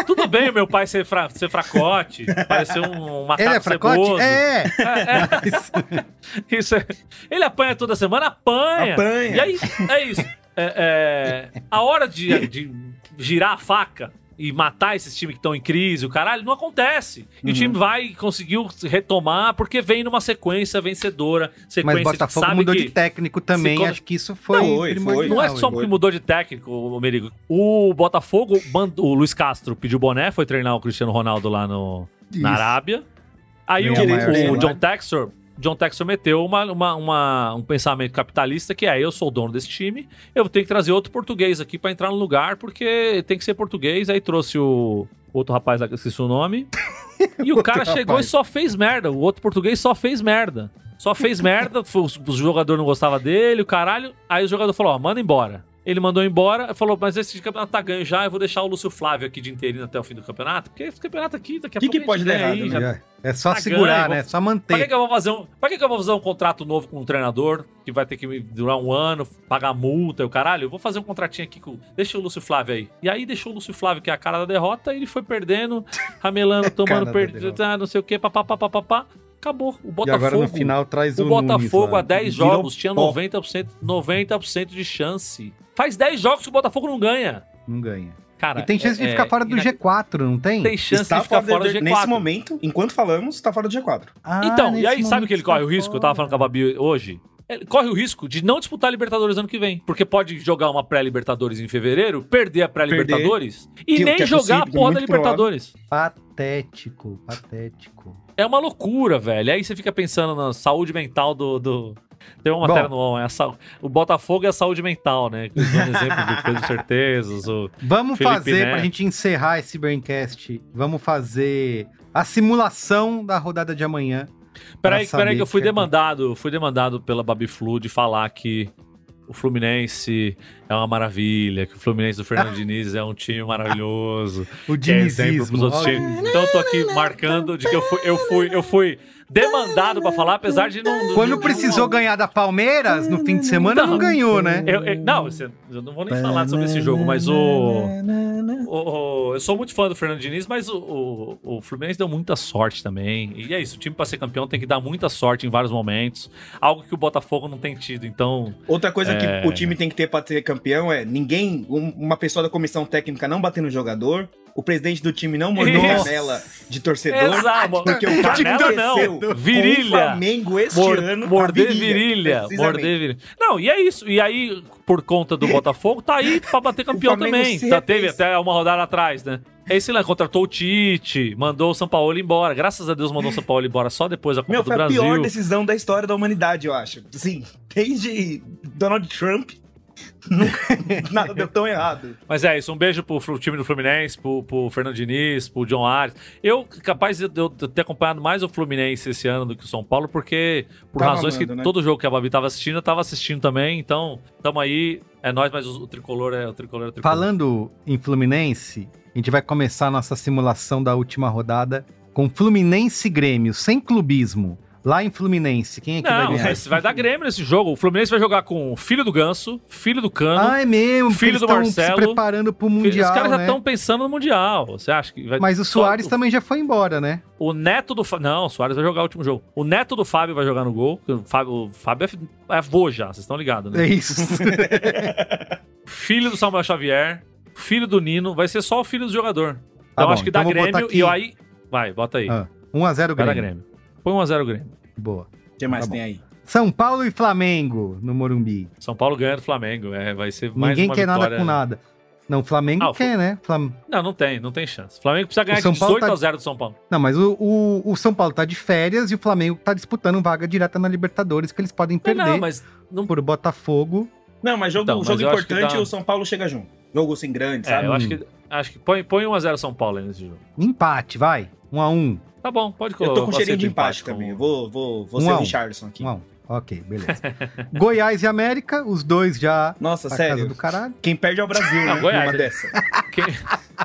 Tudo bem meu pai ser, fra ser fracote, parecer um macaco Ele é fracote? Ceboso. É. é, é. Isso é. Ele apanha toda semana? Apanha. Apanha. E aí, é isso é, é, a hora de, de girar a faca e matar esses times que estão em crise, o caralho, não acontece. E uhum. o time vai conseguiu retomar porque vem numa sequência vencedora. Sequência Mas Botafogo sabe mudou que de técnico também, se... acho que isso foi. Não, foi, foi. não é só porque mudou de técnico, o Merigo. O Botafogo, o Luiz Castro pediu boné, foi treinar o Cristiano Ronaldo lá no, na Arábia. Aí o, o, John Textor John Textor meteu uma, uma, uma, um pensamento capitalista que é: eu sou o dono desse time, eu tenho que trazer outro português aqui para entrar no lugar, porque tem que ser português. Aí trouxe o outro rapaz, esqueci o nome. e o cara chegou rapaz. e só fez merda. O outro português só fez merda. Só fez merda, o jogador não gostava dele, o caralho. Aí o jogador falou: ó, manda embora. Ele mandou embora, falou: Mas esse campeonato tá ganho já, eu vou deixar o Lúcio Flávio aqui de interino até o fim do campeonato, porque esse campeonato aqui, daqui a que pouco. O que pode dar errado? Aí. Né? É só tá segurar, ganho, né? Vou... Só manter. Pra que, que, eu vou fazer um... pra que, que eu vou fazer um contrato novo com um treinador que vai ter que durar um ano, pagar multa e o caralho? Eu vou fazer um contratinho aqui com. Deixa o Lúcio Flávio aí. E aí deixou o Lúcio Flávio, que é a cara da derrota, e ele foi perdendo, ramelando, tomando, perdendo, ah, não sei o quê, papapá, papapá. Acabou. O Botafogo. E agora no final traz o. O Botafogo há 10 jogos tinha 90%, 90 de chance. Faz 10 jogos que o Botafogo não ganha. Não ganha. Cara, e tem chance é, de ficar fora do G4, não tem? Tem chance está de ficar fora do, G4. Nesse momento, enquanto falamos, está fora do G4. Ah, então, e aí sabe que ele corre o risco? Fora. Eu tava falando com a Babi hoje. Ele corre o risco de não disputar a Libertadores ano que vem. Porque pode jogar uma pré-Libertadores em fevereiro, perder a pré-Libertadores e que, nem que é jogar possível, a porra da Libertadores. Patético, patético. É uma loucura, velho. Aí você fica pensando na saúde mental do, do, tem uma matéria Bom, no ON, é o Botafogo é a saúde mental, né? Um exemplo do Pedro Certezas. O vamos Felipe fazer, Neto. pra gente encerrar esse Braincast, vamos fazer a simulação da rodada de amanhã. Peraí, peraí que eu fui é demandado, fui demandado pela Babi Flu de falar que o Fluminense é uma maravilha, que o Fluminense do Fernando Diniz é um time maravilhoso. o dinizismo. É então eu tô aqui marcando de que eu fui, eu fui, eu fui demandado para falar, apesar de não. Quando de, precisou de... ganhar da Palmeiras no fim de semana, não, não ganhou, né? Eu, eu, não, eu não vou nem falar sobre esse jogo, mas o, o, o, Eu sou muito fã do Fernando Diniz, mas o, o, o Fluminense deu muita sorte também. E é isso, o time para ser campeão tem que dar muita sorte em vários momentos. Algo que o Botafogo não tem tido, então. Outra coisa é... que o time tem que ter para ser campeão é ninguém, uma pessoa da comissão técnica não bater no jogador o presidente do time não mandou a janela de torcedor. Exato. Porque o cara não. Virilha. o Flamengo este Mor ano. morder virilha. Morder virilha. Não, e é isso. E aí, por conta do Botafogo, tá aí pra bater campeão também. Tá, teve até uma rodada atrás, né? É isso lá, contratou o Tite, mandou o São Paulo embora. Graças a Deus mandou o São Paulo embora só depois da Copa Meu, do Brasil. Foi a pior decisão da história da humanidade, eu acho. Sim, desde Donald Trump Nada deu tão errado. Mas é isso, um beijo pro, pro time do Fluminense, pro, pro Fernando Diniz, pro John Ares. Eu, capaz de eu ter acompanhado mais o Fluminense esse ano do que o São Paulo, porque por tava razões amando, que né? todo jogo que a Babi tava assistindo, eu tava assistindo também. Então, tamo aí. É nós, mas o, o tricolor é o tricolor, é o tricolor. Falando em Fluminense, a gente vai começar a nossa simulação da última rodada com Fluminense Grêmio, sem clubismo. Lá em Fluminense, quem é que não, vai ganhar? Vai dar Grêmio nesse jogo. O Fluminense vai jogar com o filho do Ganso, filho do Cano. Ah, é mesmo. Filho do Marcelo. se preparando pro Mundial. Os caras né? já estão pensando no Mundial. Você acha que vai. Mas o Soares Só... também já foi embora, né? O neto do. Não, o Soares vai jogar o último jogo. O neto do Fábio vai jogar no gol. O Fábio, o Fábio é, é avô já, vocês estão ligados, né? É isso. filho do Samuel Xavier. Filho do Nino. Vai ser só o filho do jogador. Tá então bom, acho que dá então Grêmio e aí. Vai, bota aí. Ah, 1x0 Grêmio. Grêmio. Põe 1x0 Grêmio. Boa que mais tá tem aí? São Paulo e Flamengo no Morumbi. São Paulo ganha do Flamengo. É, vai ser mais Ninguém uma quer vitória. nada com nada. Não, o Flamengo ah, quer, né? Flam... Não, não tem, não tem chance. O Flamengo precisa ganhar de 18 tá... a 0 do São Paulo. Não, mas o, o, o, São Paulo tá de férias e o Flamengo tá disputando vaga direta na Libertadores que eles podem perder não, mas não... por Botafogo. Não, mas jogo, então, jogo importante dá... o São Paulo chega junto. Jogo assim grande, é, sabe? Eu acho que, acho que põe, põe 1x0 São Paulo aí nesse jogo. Empate, vai. 1x1. Tá bom, pode colocar. Eu tô com cheirinho de empate, empate também. Com... Vou, vou, vou um ser o Richardson aqui. 1x1. Ok, beleza. Goiás e América, os dois já. Nossa, sério. do caralho. Quem perde é o Brasil, né? Goiás. Uma dessa. Quem,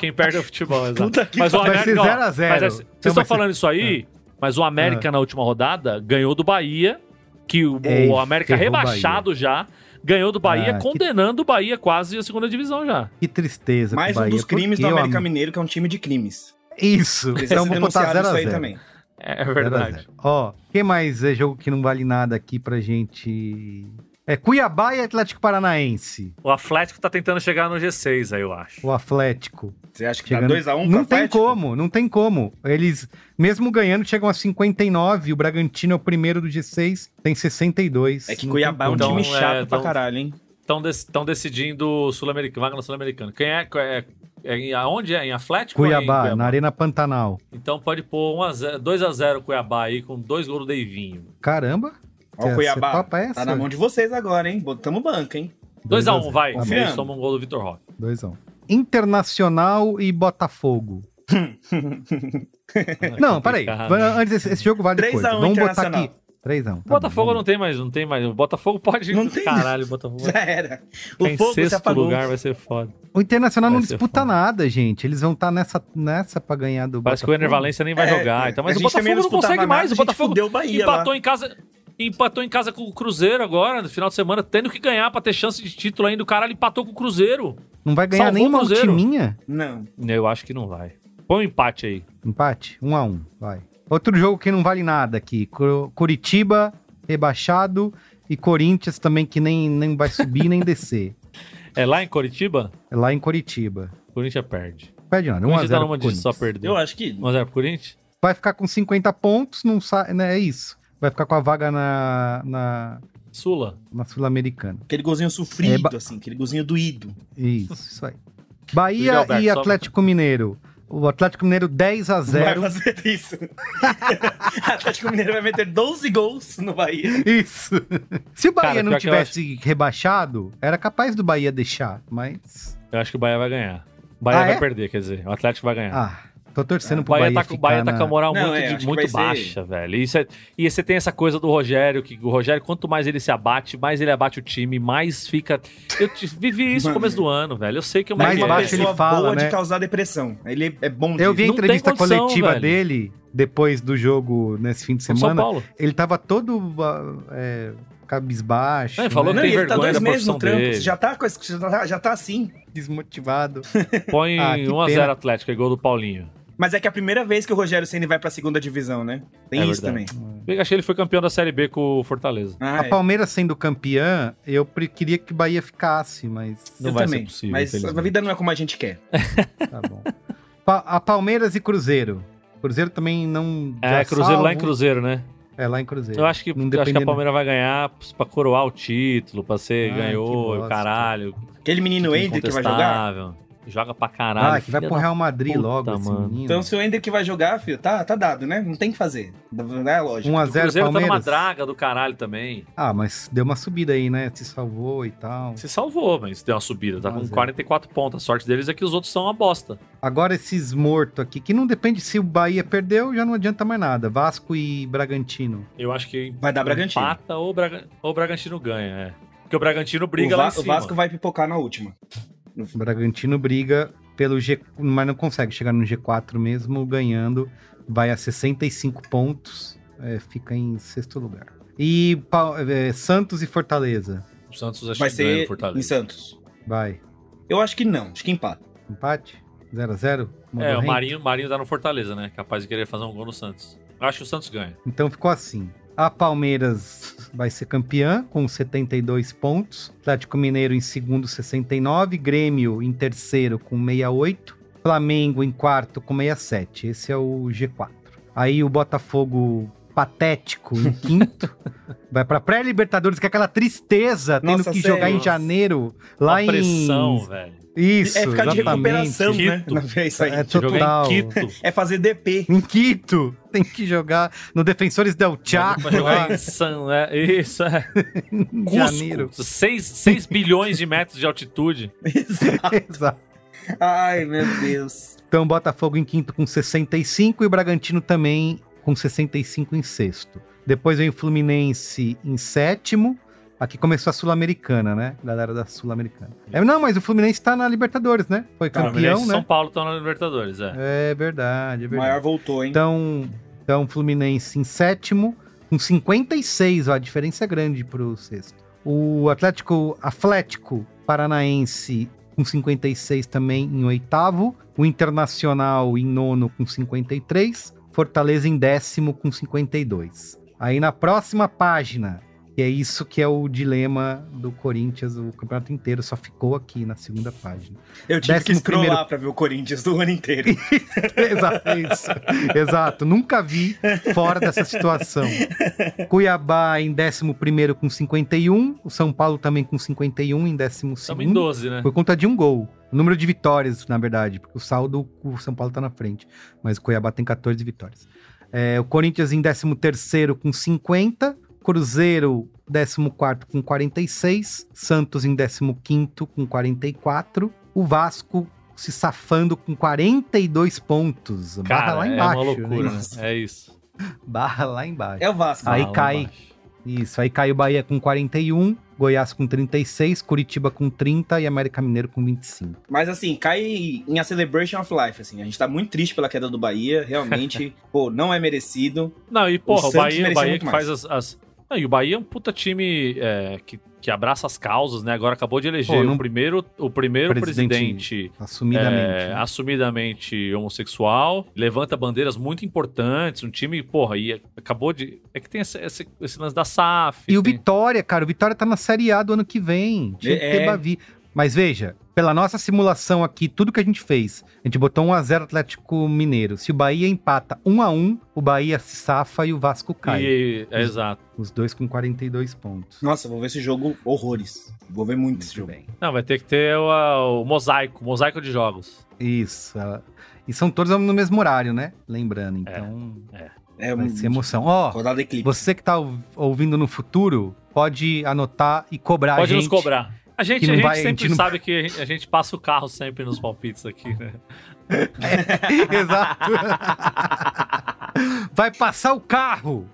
quem perde é o futebol, exato. Puta que mas o América, vai ser 0x0. Vocês então estão falando isso aí, é. mas o América é. na última rodada ganhou do Bahia, que o, Ei, o América rebaixado já ganhou do Bahia, ah, condenando o Bahia quase a segunda divisão já. Que tristeza. Mais um dos crimes do América Mineiro, que é um time de crimes. Isso. Então vou botar 0 a 0 também. É verdade. Ó, que mais é jogo que não vale nada aqui pra gente. É Cuiabá e Atlético Paranaense. O Atlético tá tentando chegar no G6 aí, eu acho. O Atlético. Você acha que Chegando... tá 2x1 um Não tem como, não tem como. Eles, mesmo ganhando, chegam a 59. O Bragantino é o primeiro do G6, tem 62. É que Cuiabá é um time chato é, pra caralho, hein? Estão dec decidindo Sul-Americano, vaga no Sul-Americano. Quem é, é é em, aonde é? Em Atlético? Cuiabá, em Cuiabá, na Arena Pantanal. Então pode pôr 2x0 Cuiabá aí, com dois gols do Deivinho. Caramba! Ó, o Cuiabá. Tá na mão de vocês agora, hein? Botamos banca, hein? 2x1, vai. Tá Fez, toma um gol do Vitor Roque. 2x1. Internacional e Botafogo. não, peraí. Antes, esse, esse jogo vale depois. Vamos botar aqui. 3x1. Tá Botafogo bom, não tem mais, não tem mais. O Botafogo pode. Não tem. Caralho, Botafogo. Já era. O em fogo sexto lugar vai ser foda. O Internacional vai não disputa foda. nada, gente. Eles vão estar tá nessa, nessa pra ganhar do Parece Botafogo. que o Ener Valência nem vai é, jogar. Então, mas o Botafogo não consegue mais. O Botafogo deu Bahia empatou lá. em casa. Empatou em casa com o Cruzeiro agora, no final de semana, tendo que ganhar pra ter chance de título ainda. O cara empatou com o Cruzeiro. Não vai ganhar nem uma ultiminha? Não. Eu acho que não vai. Põe um empate aí. Empate? Um a um, vai. Outro jogo que não vale nada aqui. Curitiba rebaixado e Corinthians também que nem, nem vai subir nem descer. É lá em Curitiba? É lá em Curitiba. Corinthians perde. Perde nada, 1x0 tá numa de só perdeu. Eu acho que... 1x0 pro Corinthians? Vai ficar com 50 pontos, não sai, né, é isso. Vai ficar com a vaga na... na... Sula. Na Sul-Americana. Aquele golzinho sofrido, é, assim, aquele golzinho doído. Isso, isso aí. Bahia Alberto, e Atlético só... Mineiro. O Atlético Mineiro 10 a 0 Vai fazer isso. o Atlético Mineiro vai meter 12 gols no Bahia. Isso. Se o Bahia Cara, não tivesse acho... rebaixado, era capaz do Bahia deixar, mas. Eu acho que o Bahia vai ganhar. O Bahia ah, vai é? perder, quer dizer. O Atlético vai ganhar. Ah, Tô torcendo pro Bahia. Bahia tá, o Bahia na... tá com a moral não, muito, é, de, muito baixa, ser... velho. E, é, e você tem essa coisa do Rogério, que o Rogério, quanto mais ele se abate, mais ele abate o time, mais fica. Eu vivi isso no começo do ano, velho. Eu sei que é uma mais baixo ele fala, boa né? de causar depressão. Ele é bom de... Eu vi a entrevista condição, coletiva velho. dele depois do jogo nesse fim de semana. São Paulo. Ele tava todo. É, cabisbaixo. Ele falou né? que tem vergonha tá dois meses no trampo, dele. Já tá, já, tá, já tá assim. Desmotivado. Põe ah, 1x0 Atlético, é gol do Paulinho. Mas é que é a primeira vez que o Rogério Ceni vai pra segunda divisão, né? Tem é isso verdade. também. Eu achei que ele foi campeão da Série B com o Fortaleza. Ah, a é. Palmeiras sendo campeã, eu queria que o Bahia ficasse, mas não eu vai também. ser possível. Mas a vida não é como a gente quer. tá bom. Pa a Palmeiras e Cruzeiro. Cruzeiro também não. É, Cruzeiro salvo. lá em Cruzeiro, né? É, lá em Cruzeiro. Eu acho que, eu acho que a Palmeiras vai ganhar pra coroar o título, pra ser Ai, ganhou, caralho. Aquele menino Ender que vai jogar? Joga pra caralho. Ah, que vai pro Real Madrid puta, logo, mano. Então, se o Ender vai jogar, filho, tá, tá dado, né? Não tem que fazer. Não é lógico. 1x0 o Cruzeiro Palmeiras. tá numa draga do caralho também. Ah, mas deu uma subida aí, né? Se salvou e tal. Se salvou, mas deu uma subida. Tá com 44 pontos. A sorte deles é que os outros são uma bosta. Agora esses mortos aqui, que não depende se o Bahia perdeu, já não adianta mais nada. Vasco e Bragantino. Eu acho que vai dar Bragantino. Empata ou, Braga... ou o Bragantino ganha, é. Porque o Bragantino briga o lá em cima. O Vasco vai pipocar na última. O Bragantino briga pelo G, mas não consegue chegar no G4 mesmo ganhando, vai a 65 pontos, é, fica em sexto lugar. E é, Santos e Fortaleza. O Santos acho vai que ser Fortaleza. em Santos. Vai. Eu acho que não, acho que empate. Empate? 0 a 0 É, o Marinho, Marinho tá no Fortaleza, né? Capaz de querer fazer um gol no Santos. Acho que o Santos ganha. Então ficou assim. A Palmeiras vai ser campeã com 72 pontos. Atlético Mineiro em segundo, 69. Grêmio em terceiro com 68. Flamengo em quarto com 67. Esse é o G4. Aí o Botafogo patético em quinto. vai para pré-Libertadores, que é aquela tristeza, tendo Nossa, que sério? jogar em janeiro. Lá pressão, em... velho. Isso, É ficar de recuperação, né? É isso aí. É total. É fazer DP. Em Quito. Tem que jogar no Defensores del Chaco. Pra jogar em San, é, Isso, é. Cusco, Janeiro. 6 bilhões de metros de altitude. Exato. Exato. Ai, meu Deus. Então, Botafogo em quinto com 65 e o Bragantino também com 65 em sexto. Depois vem o Fluminense em sétimo, Aqui começou a Sul-Americana, né? Galera da Sul-Americana. É, não, mas o Fluminense tá na Libertadores, né? Foi tá, campeão, né? São Paulo estão na Libertadores, é. É verdade, é verdade. O maior voltou, hein? Então, então Fluminense em sétimo, com 56, ó, a diferença é grande pro sexto. O Atlético Atlético Paranaense com 56 também em oitavo. O Internacional em nono com 53. Fortaleza em décimo com 52. Aí na próxima página, e é isso que é o dilema do Corinthians, o campeonato inteiro só ficou aqui na segunda página. Eu tive Décimo que scrollar primeiro... pra ver o Corinthians do ano inteiro. Exato, é isso. Exato, nunca vi fora dessa situação. Cuiabá em 11 com 51, o São Paulo também com 51 em 12. Estamos em 12, né? Por conta de um gol. O número de vitórias, na verdade, porque o saldo, o São Paulo tá na frente, mas o Cuiabá tem 14 vitórias. É, o Corinthians em 13 com 50, Cruzeiro, 14 com 46. Santos em 15 com 44. O Vasco se safando com 42 pontos. Barra Cara, lá embaixo. É uma loucura, né? É isso. Barra lá embaixo. É o Vasco. Aí cai. Isso, aí cai o Bahia com 41, Goiás com 36, Curitiba com 30 e América Mineiro com 25. Mas assim, cai em a celebration of life, assim. A gente tá muito triste pela queda do Bahia, realmente, pô, não é merecido. Não, e porra, o, o Bahia, o Bahia que faz as, as, ah, e o Bahia é um puta time é, que, que abraça as causas, né? Agora acabou de eleger Pô, não... o primeiro, o primeiro presidente, presidente assumidamente, é, né? assumidamente homossexual, levanta bandeiras muito importantes, um time, porra, e acabou de. É que tem esse, esse, esse lance da SAF. E tem... o Vitória, cara, o Vitória tá na Série A do ano que vem. Tinha é, que ter é. Bavi. Mas veja, pela nossa simulação aqui, tudo que a gente fez, a gente botou 1x0 Atlético Mineiro. Se o Bahia empata 1x1, o Bahia se safa e o Vasco cai. E, é, exato. Os dois com 42 pontos. Nossa, vou ver esse jogo horrores. Vou ver muito, muito esse jogo. Bem. Não, vai ter que ter o, o mosaico, mosaico de jogos. Isso. E são todos no mesmo horário, né? Lembrando, então. É. é. É vai ser emoção. Ó, oh, você que tá ouvindo no futuro, pode anotar e cobrar pode a gente. Pode nos cobrar a gente, a gente vai, sempre a gente não... sabe que a gente, a gente, passa o carro sempre nos palpites aqui, né? É, exato. Vai passar o carro.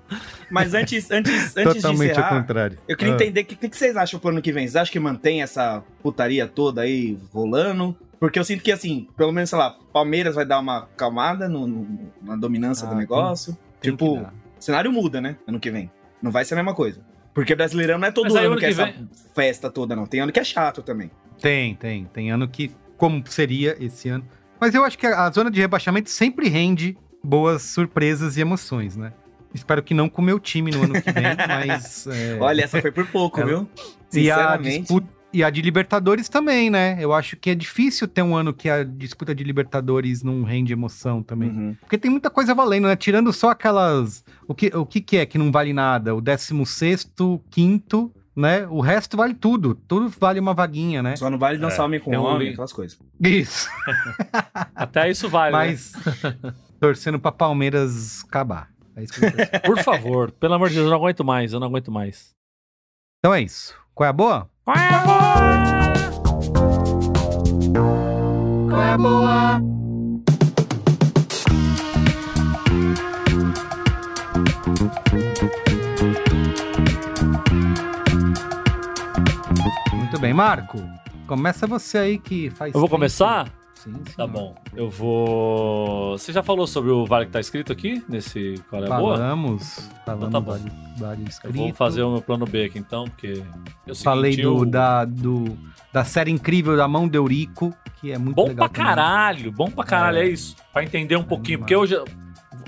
Mas antes, antes, antes Totalmente de encerrar, ao contrário. eu queria ah. entender o que, que, vocês acham pro ano que vem. Vocês acham que mantém essa putaria toda aí rolando? Porque eu sinto que, assim, pelo menos, sei lá, Palmeiras vai dar uma calmada no, no na dominância ah, do negócio. Tem, tem tipo, o cenário muda, né? Ano que vem. Não vai ser a mesma coisa. Porque Brasileirão não é todo ano que, é essa vem... festa toda, não. Tem ano que é chato também. Tem, tem. Tem ano que, como seria esse ano. Mas eu acho que a zona de rebaixamento sempre rende boas surpresas e emoções, né? Espero que não com o meu time no ano que vem, mas. É... Olha, essa foi por pouco, viu? E a, disputa, E a de Libertadores também, né? Eu acho que é difícil ter um ano que a disputa de Libertadores não rende emoção também. Uhum. Porque tem muita coisa valendo, né? Tirando só aquelas. O que, o que, que é que não vale nada? O 16, quinto né? O resto vale tudo. Tudo vale uma vaguinha, né? Só não vale dançar é, homem com homem, um... aquelas coisas. Isso. Até isso vale. Né? Mas né? torcendo pra Palmeiras acabar. É isso que Por favor, pelo amor de Deus, eu não aguento mais, eu não aguento mais. Então é isso. Qual é a boa? Qual é a boa? Qual é a boa? Bem, Marco. Começa você aí que faz. Eu vou tempo. começar? Sim, sim. Tá bom. Eu vou. Você já falou sobre o vale que tá escrito aqui? Nesse Qual é a Boa? Falamos. Falamos então tá bom. Vale, vale escrito. Eu vou fazer o meu plano B aqui então, porque. Eu Falei do, eu... da, do, da série incrível da mão de Eurico, que é muito bom legal. Bom pra caralho, bom pra caralho, é, é isso. Pra entender um é pouquinho, porque hoje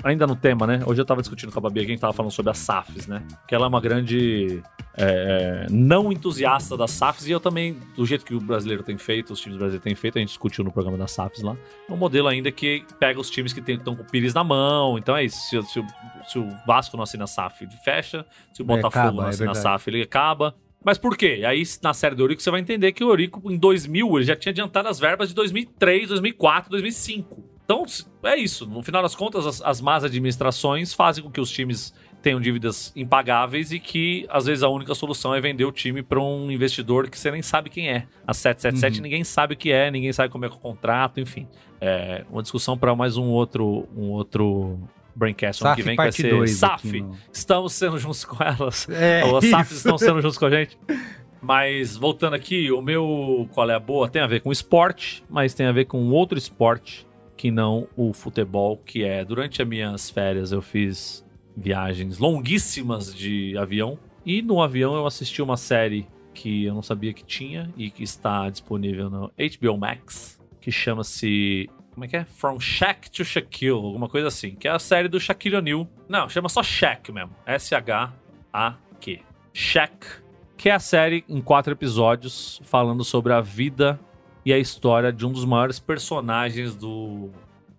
ainda no tema, né? Hoje eu tava discutindo com a Babi, a gente tava falando sobre as SAFs, né? Que ela é uma grande é, não entusiasta das SAFs, e eu também, do jeito que o brasileiro tem feito, os times brasileiros têm feito, a gente discutiu no programa das SAFs lá, é um modelo ainda que pega os times que estão com o Pires na mão, então é isso, se, se, se, o Vasco não assina a SAF, ele fecha, se o Botafogo acaba, não é assina é a SAF, ele acaba. Mas por quê? Aí na série do Eurico você vai entender que o Eurico em 2000 ele já tinha adiantado as verbas de 2003, 2004, 2005. Então, é isso. No final das contas, as, as más administrações fazem com que os times tenham dívidas impagáveis e que, às vezes, a única solução é vender o time para um investidor que você nem sabe quem é. A 777 uhum. ninguém sabe o que é, ninguém sabe como é, é o contrato, enfim. É uma discussão para mais um outro, um outro Braincast ano que vem, que vai ser SAF. No... Estamos sendo juntos com elas. É, Ou as SAFs estão sendo juntos com a gente. Mas voltando aqui, o meu qual é a boa tem a ver com esporte, mas tem a ver com outro esporte que não o futebol, que é durante as minhas férias eu fiz viagens longuíssimas de avião e no avião eu assisti uma série que eu não sabia que tinha e que está disponível no HBO Max, que chama-se como é que é? From Shaq to Shaquille, alguma coisa assim, que é a série do Shaquille O'Neal. Não, chama só Shaq mesmo, S H A Q. Shaq, que é a série em quatro episódios falando sobre a vida e a história de um dos maiores personagens do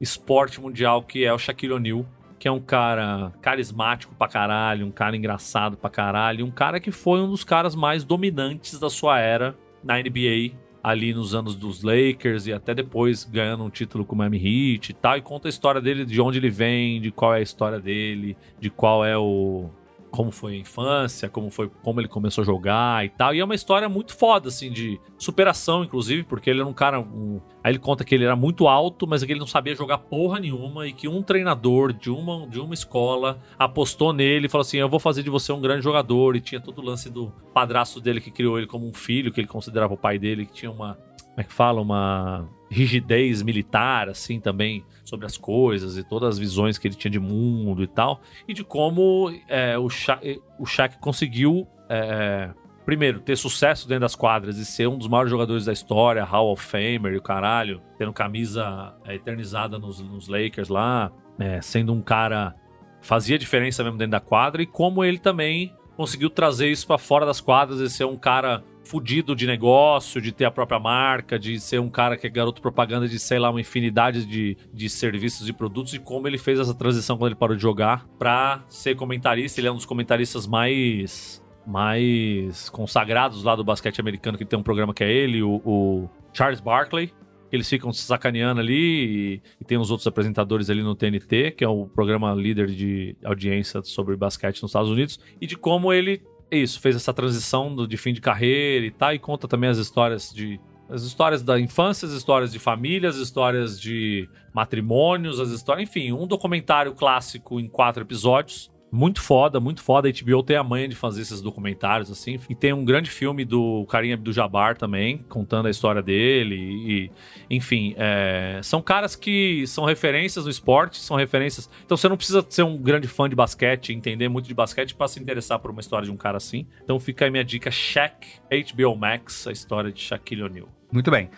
esporte mundial, que é o Shaquille O'Neal, que é um cara carismático pra caralho, um cara engraçado pra caralho, um cara que foi um dos caras mais dominantes da sua era na NBA, ali nos anos dos Lakers e até depois ganhando um título com o Miami Heat e tal, e conta a história dele, de onde ele vem, de qual é a história dele, de qual é o como foi a infância, como foi como ele começou a jogar e tal. E é uma história muito foda, assim, de superação, inclusive, porque ele era um cara. Um... Aí ele conta que ele era muito alto, mas que ele não sabia jogar porra nenhuma e que um treinador de uma, de uma escola apostou nele e falou assim: Eu vou fazer de você um grande jogador. E tinha todo o lance do padrasto dele que criou ele como um filho, que ele considerava o pai dele, que tinha uma. Como é que fala? Uma rigidez militar, assim, também, sobre as coisas e todas as visões que ele tinha de mundo e tal, e de como é, o, Shaq, o Shaq conseguiu, é, primeiro, ter sucesso dentro das quadras e ser um dos maiores jogadores da história, Hall of Famer e o caralho, tendo camisa é, eternizada nos, nos, Lakers lá, é, sendo um cara fazia diferença mesmo dentro da quadra, e como ele também conseguiu trazer isso para fora das quadras e ser um cara fudido de negócio, de ter a própria marca, de ser um cara que é garoto propaganda de, sei lá, uma infinidade de, de serviços e produtos, e como ele fez essa transição quando ele parou de jogar pra ser comentarista. Ele é um dos comentaristas mais mais consagrados lá do basquete americano, que tem um programa que é ele, o, o Charles Barkley. Eles ficam se sacaneando ali e, e, tem uns outros apresentadores ali no TNT, que é o programa líder de audiência sobre basquete nos Estados Unidos, e de como ele isso, fez essa transição do, de fim de carreira e tal, e conta também as histórias de. As histórias da infância, as histórias de família, as histórias de matrimônios, as histórias. Enfim, um documentário clássico em quatro episódios muito foda, muito foda. A HBO tem a manha de fazer esses documentários, assim. E tem um grande filme do Karim do Jabbar também, contando a história dele. E, enfim, é, são caras que são referências no esporte, são referências. Então você não precisa ser um grande fã de basquete, entender muito de basquete para se interessar por uma história de um cara assim. Então fica aí minha dica: Shaq, HBO Max, a história de Shaquille O'Neal. Muito bem.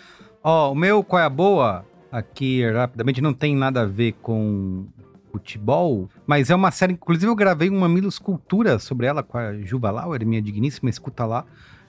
Ó, oh, o meu qual é a boa? Aqui, rapidamente, não tem nada a ver com futebol, mas é uma série, inclusive eu gravei uma Milo Escultura sobre ela com a Juva Lauer, minha digníssima, escuta lá,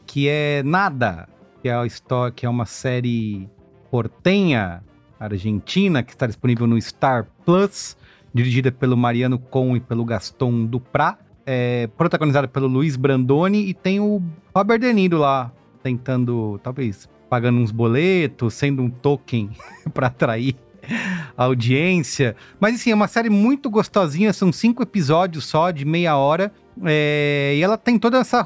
que é Nada, que é a história, que é uma série portenha argentina que está disponível no Star Plus, dirigida pelo Mariano Com e pelo Gaston Duprat, é, protagonizada pelo Luiz Brandoni e tem o Robert De Niro lá tentando, talvez, pagando uns boletos, sendo um token para atrair audiência. Mas assim, é uma série muito gostosinha, são cinco episódios só, de meia hora. É, e ela tem toda essa.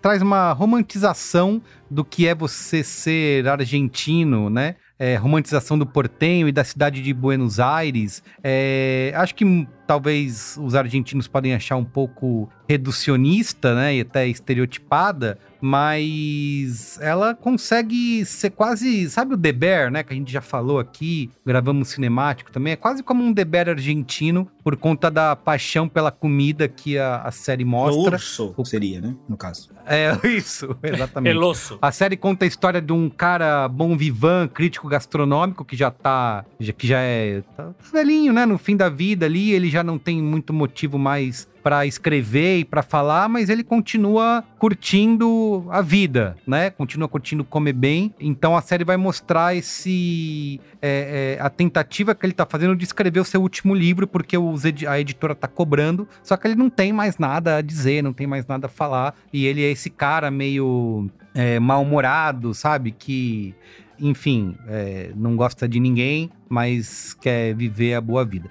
traz uma romantização do que é você ser argentino, né? É, romantização do portenho e da cidade de Buenos Aires. É, acho que talvez os argentinos podem achar um pouco reducionista, né, e até estereotipada, mas ela consegue ser quase, sabe o The Bear, né, que a gente já falou aqui, gravamos cinemático também, é quase como um The Bear argentino, por conta da paixão pela comida que a, a série mostra. Urso o... seria, né, no caso. É, isso, exatamente. Elosso. A série conta a história de um cara bom vivan, crítico gastronômico, que já tá, que já é tá velhinho, né, no fim da vida ali, ele já não tem muito motivo mais para escrever e para falar, mas ele continua curtindo a vida, né? Continua curtindo comer bem. Então a série vai mostrar esse é, é, a tentativa que ele tá fazendo de escrever o seu último livro, porque ed a editora tá cobrando. Só que ele não tem mais nada a dizer, não tem mais nada a falar. E ele é esse cara meio é, mal-humorado, sabe? Que enfim, é, não gosta de ninguém, mas quer viver a boa vida.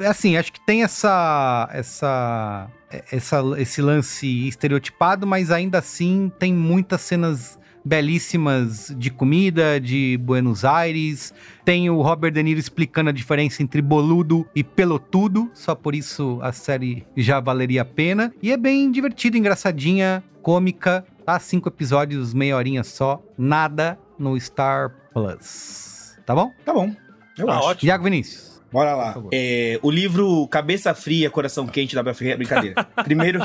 assim, acho que tem essa, essa, essa, esse lance estereotipado, mas ainda assim tem muitas cenas belíssimas de comida, de Buenos Aires. Tem o Robert De Niro explicando a diferença entre boludo e pelotudo, só por isso a série já valeria a pena. E é bem divertida, engraçadinha, cômica, tá? Cinco episódios, meia horinha só, nada no Star Plus. Tá bom? Tá bom. Eu tá acho. ótimo. Iago Vinícius. Bora lá. É, o livro Cabeça Fria, Coração Quente da Bel Ferreira. Brincadeira. Primeiro,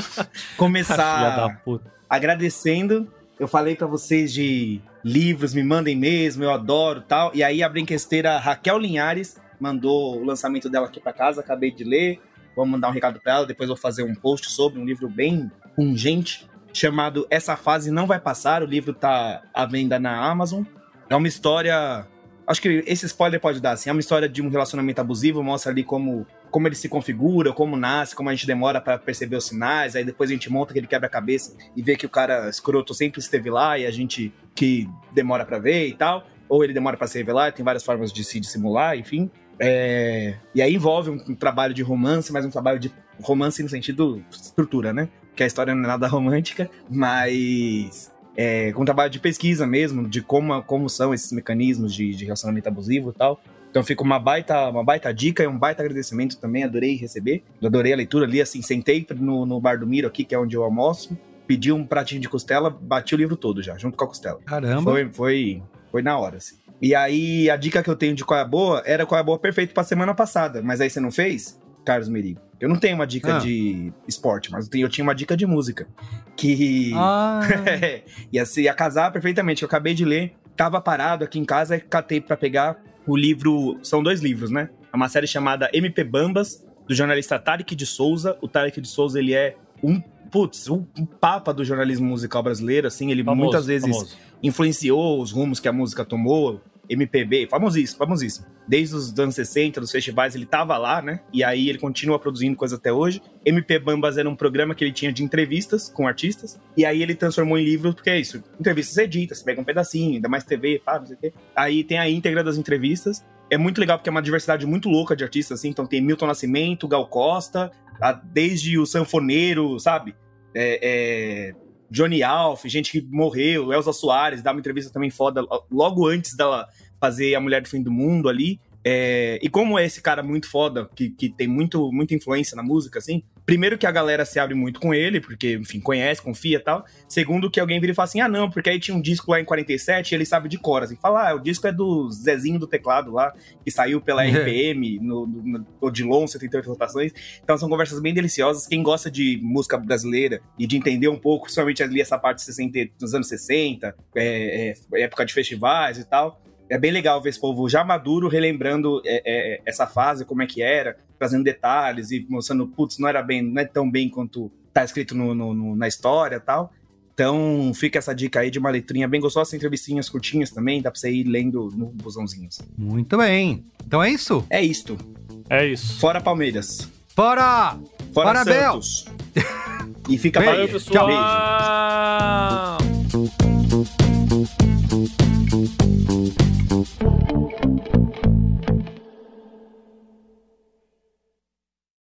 começar agradecendo. Eu falei para vocês de livros, me mandem mesmo, eu adoro tal. E aí a brinquesteira Raquel Linhares mandou o lançamento dela aqui para casa, acabei de ler. Vou mandar um recado para ela, depois vou fazer um post sobre um livro bem pungente chamado Essa Fase Não Vai Passar. O livro tá à venda na Amazon. É uma história. Acho que esse spoiler pode dar, assim. É uma história de um relacionamento abusivo, mostra ali como, como ele se configura, como nasce, como a gente demora para perceber os sinais. Aí depois a gente monta aquele quebra-cabeça e vê que o cara escroto sempre esteve lá e a gente que demora para ver e tal. Ou ele demora para se revelar, tem várias formas de se dissimular, enfim. É... E aí envolve um, um trabalho de romance, mas um trabalho de romance no sentido estrutura, né? que a história não é nada romântica, mas é, com um trabalho de pesquisa mesmo, de como, como são esses mecanismos de, de relacionamento abusivo e tal. Então fica uma baita, uma baita dica e um baita agradecimento também, adorei receber. Adorei a leitura ali, assim, sentei no, no bar do Miro aqui, que é onde eu almoço, pedi um pratinho de costela, bati o livro todo já, junto com a costela. Caramba! Foi, foi, foi na hora, assim. E aí, a dica que eu tenho de qual é boa era qual é boa perfeito pra semana passada, mas aí você não fez? Carlos Merigo. Eu não tenho uma dica ah. de esporte, mas eu, tenho, eu, tinha uma dica de música. Que ah. ia, ser, ia casar perfeitamente. Eu acabei de ler, tava parado aqui em casa e catei para pegar o livro. São dois livros, né? É uma série chamada MP Bambas, do jornalista Tarek de Souza. O Tarek de Souza, ele é um putz, um, um papa do jornalismo musical brasileiro, assim, ele famoso, muitas vezes famoso. influenciou os rumos que a música tomou, MPB, famosíssimo, famosíssimo. Desde os anos 60, dos festivais, ele tava lá, né? E aí ele continua produzindo coisas até hoje. MP Bambas era um programa que ele tinha de entrevistas com artistas. E aí ele transformou em livro, porque é isso. Entrevistas editas, você pega um pedacinho, ainda mais TV, pá, não sei o quê. Aí tem a íntegra das entrevistas. É muito legal porque é uma diversidade muito louca de artistas, assim. Então tem Milton Nascimento, Gal Costa, a, desde o sanfoneiro, sabe? É, é, Johnny Alf, gente que morreu, Elza Soares, dá uma entrevista também foda logo antes dela fazer A Mulher do Fim do Mundo ali. É, e como é esse cara muito foda, que, que tem muito, muita influência na música, assim, primeiro que a galera se abre muito com ele, porque, enfim, conhece, confia e tal. Segundo que alguém vira e fala assim, ah, não, porque aí tinha um disco lá em 47 e ele sabe de cor, assim. Fala, ah, o disco é do Zezinho do teclado lá, que saiu pela RPM, no, no, no Odilon, 78 rotações. Então são conversas bem deliciosas. Quem gosta de música brasileira e de entender um pouco, principalmente ali essa parte 60, dos anos 60, é, é, época de festivais e tal, é bem legal ver esse povo já maduro relembrando é, é, essa fase, como é que era, trazendo detalhes e mostrando, putz, não era bem, não é tão bem quanto tá escrito no, no, no, na história tal. Então, fica essa dica aí de uma letrinha bem gostosa, entrevistinhas curtinhas também, dá pra você ir lendo no busãozinho. Assim. Muito bem. Então é isso? É isto. É isso. Fora Palmeiras. Fora! Fora, Fora Santos. e fica Valeu, pessoal. Beijo. Thank you.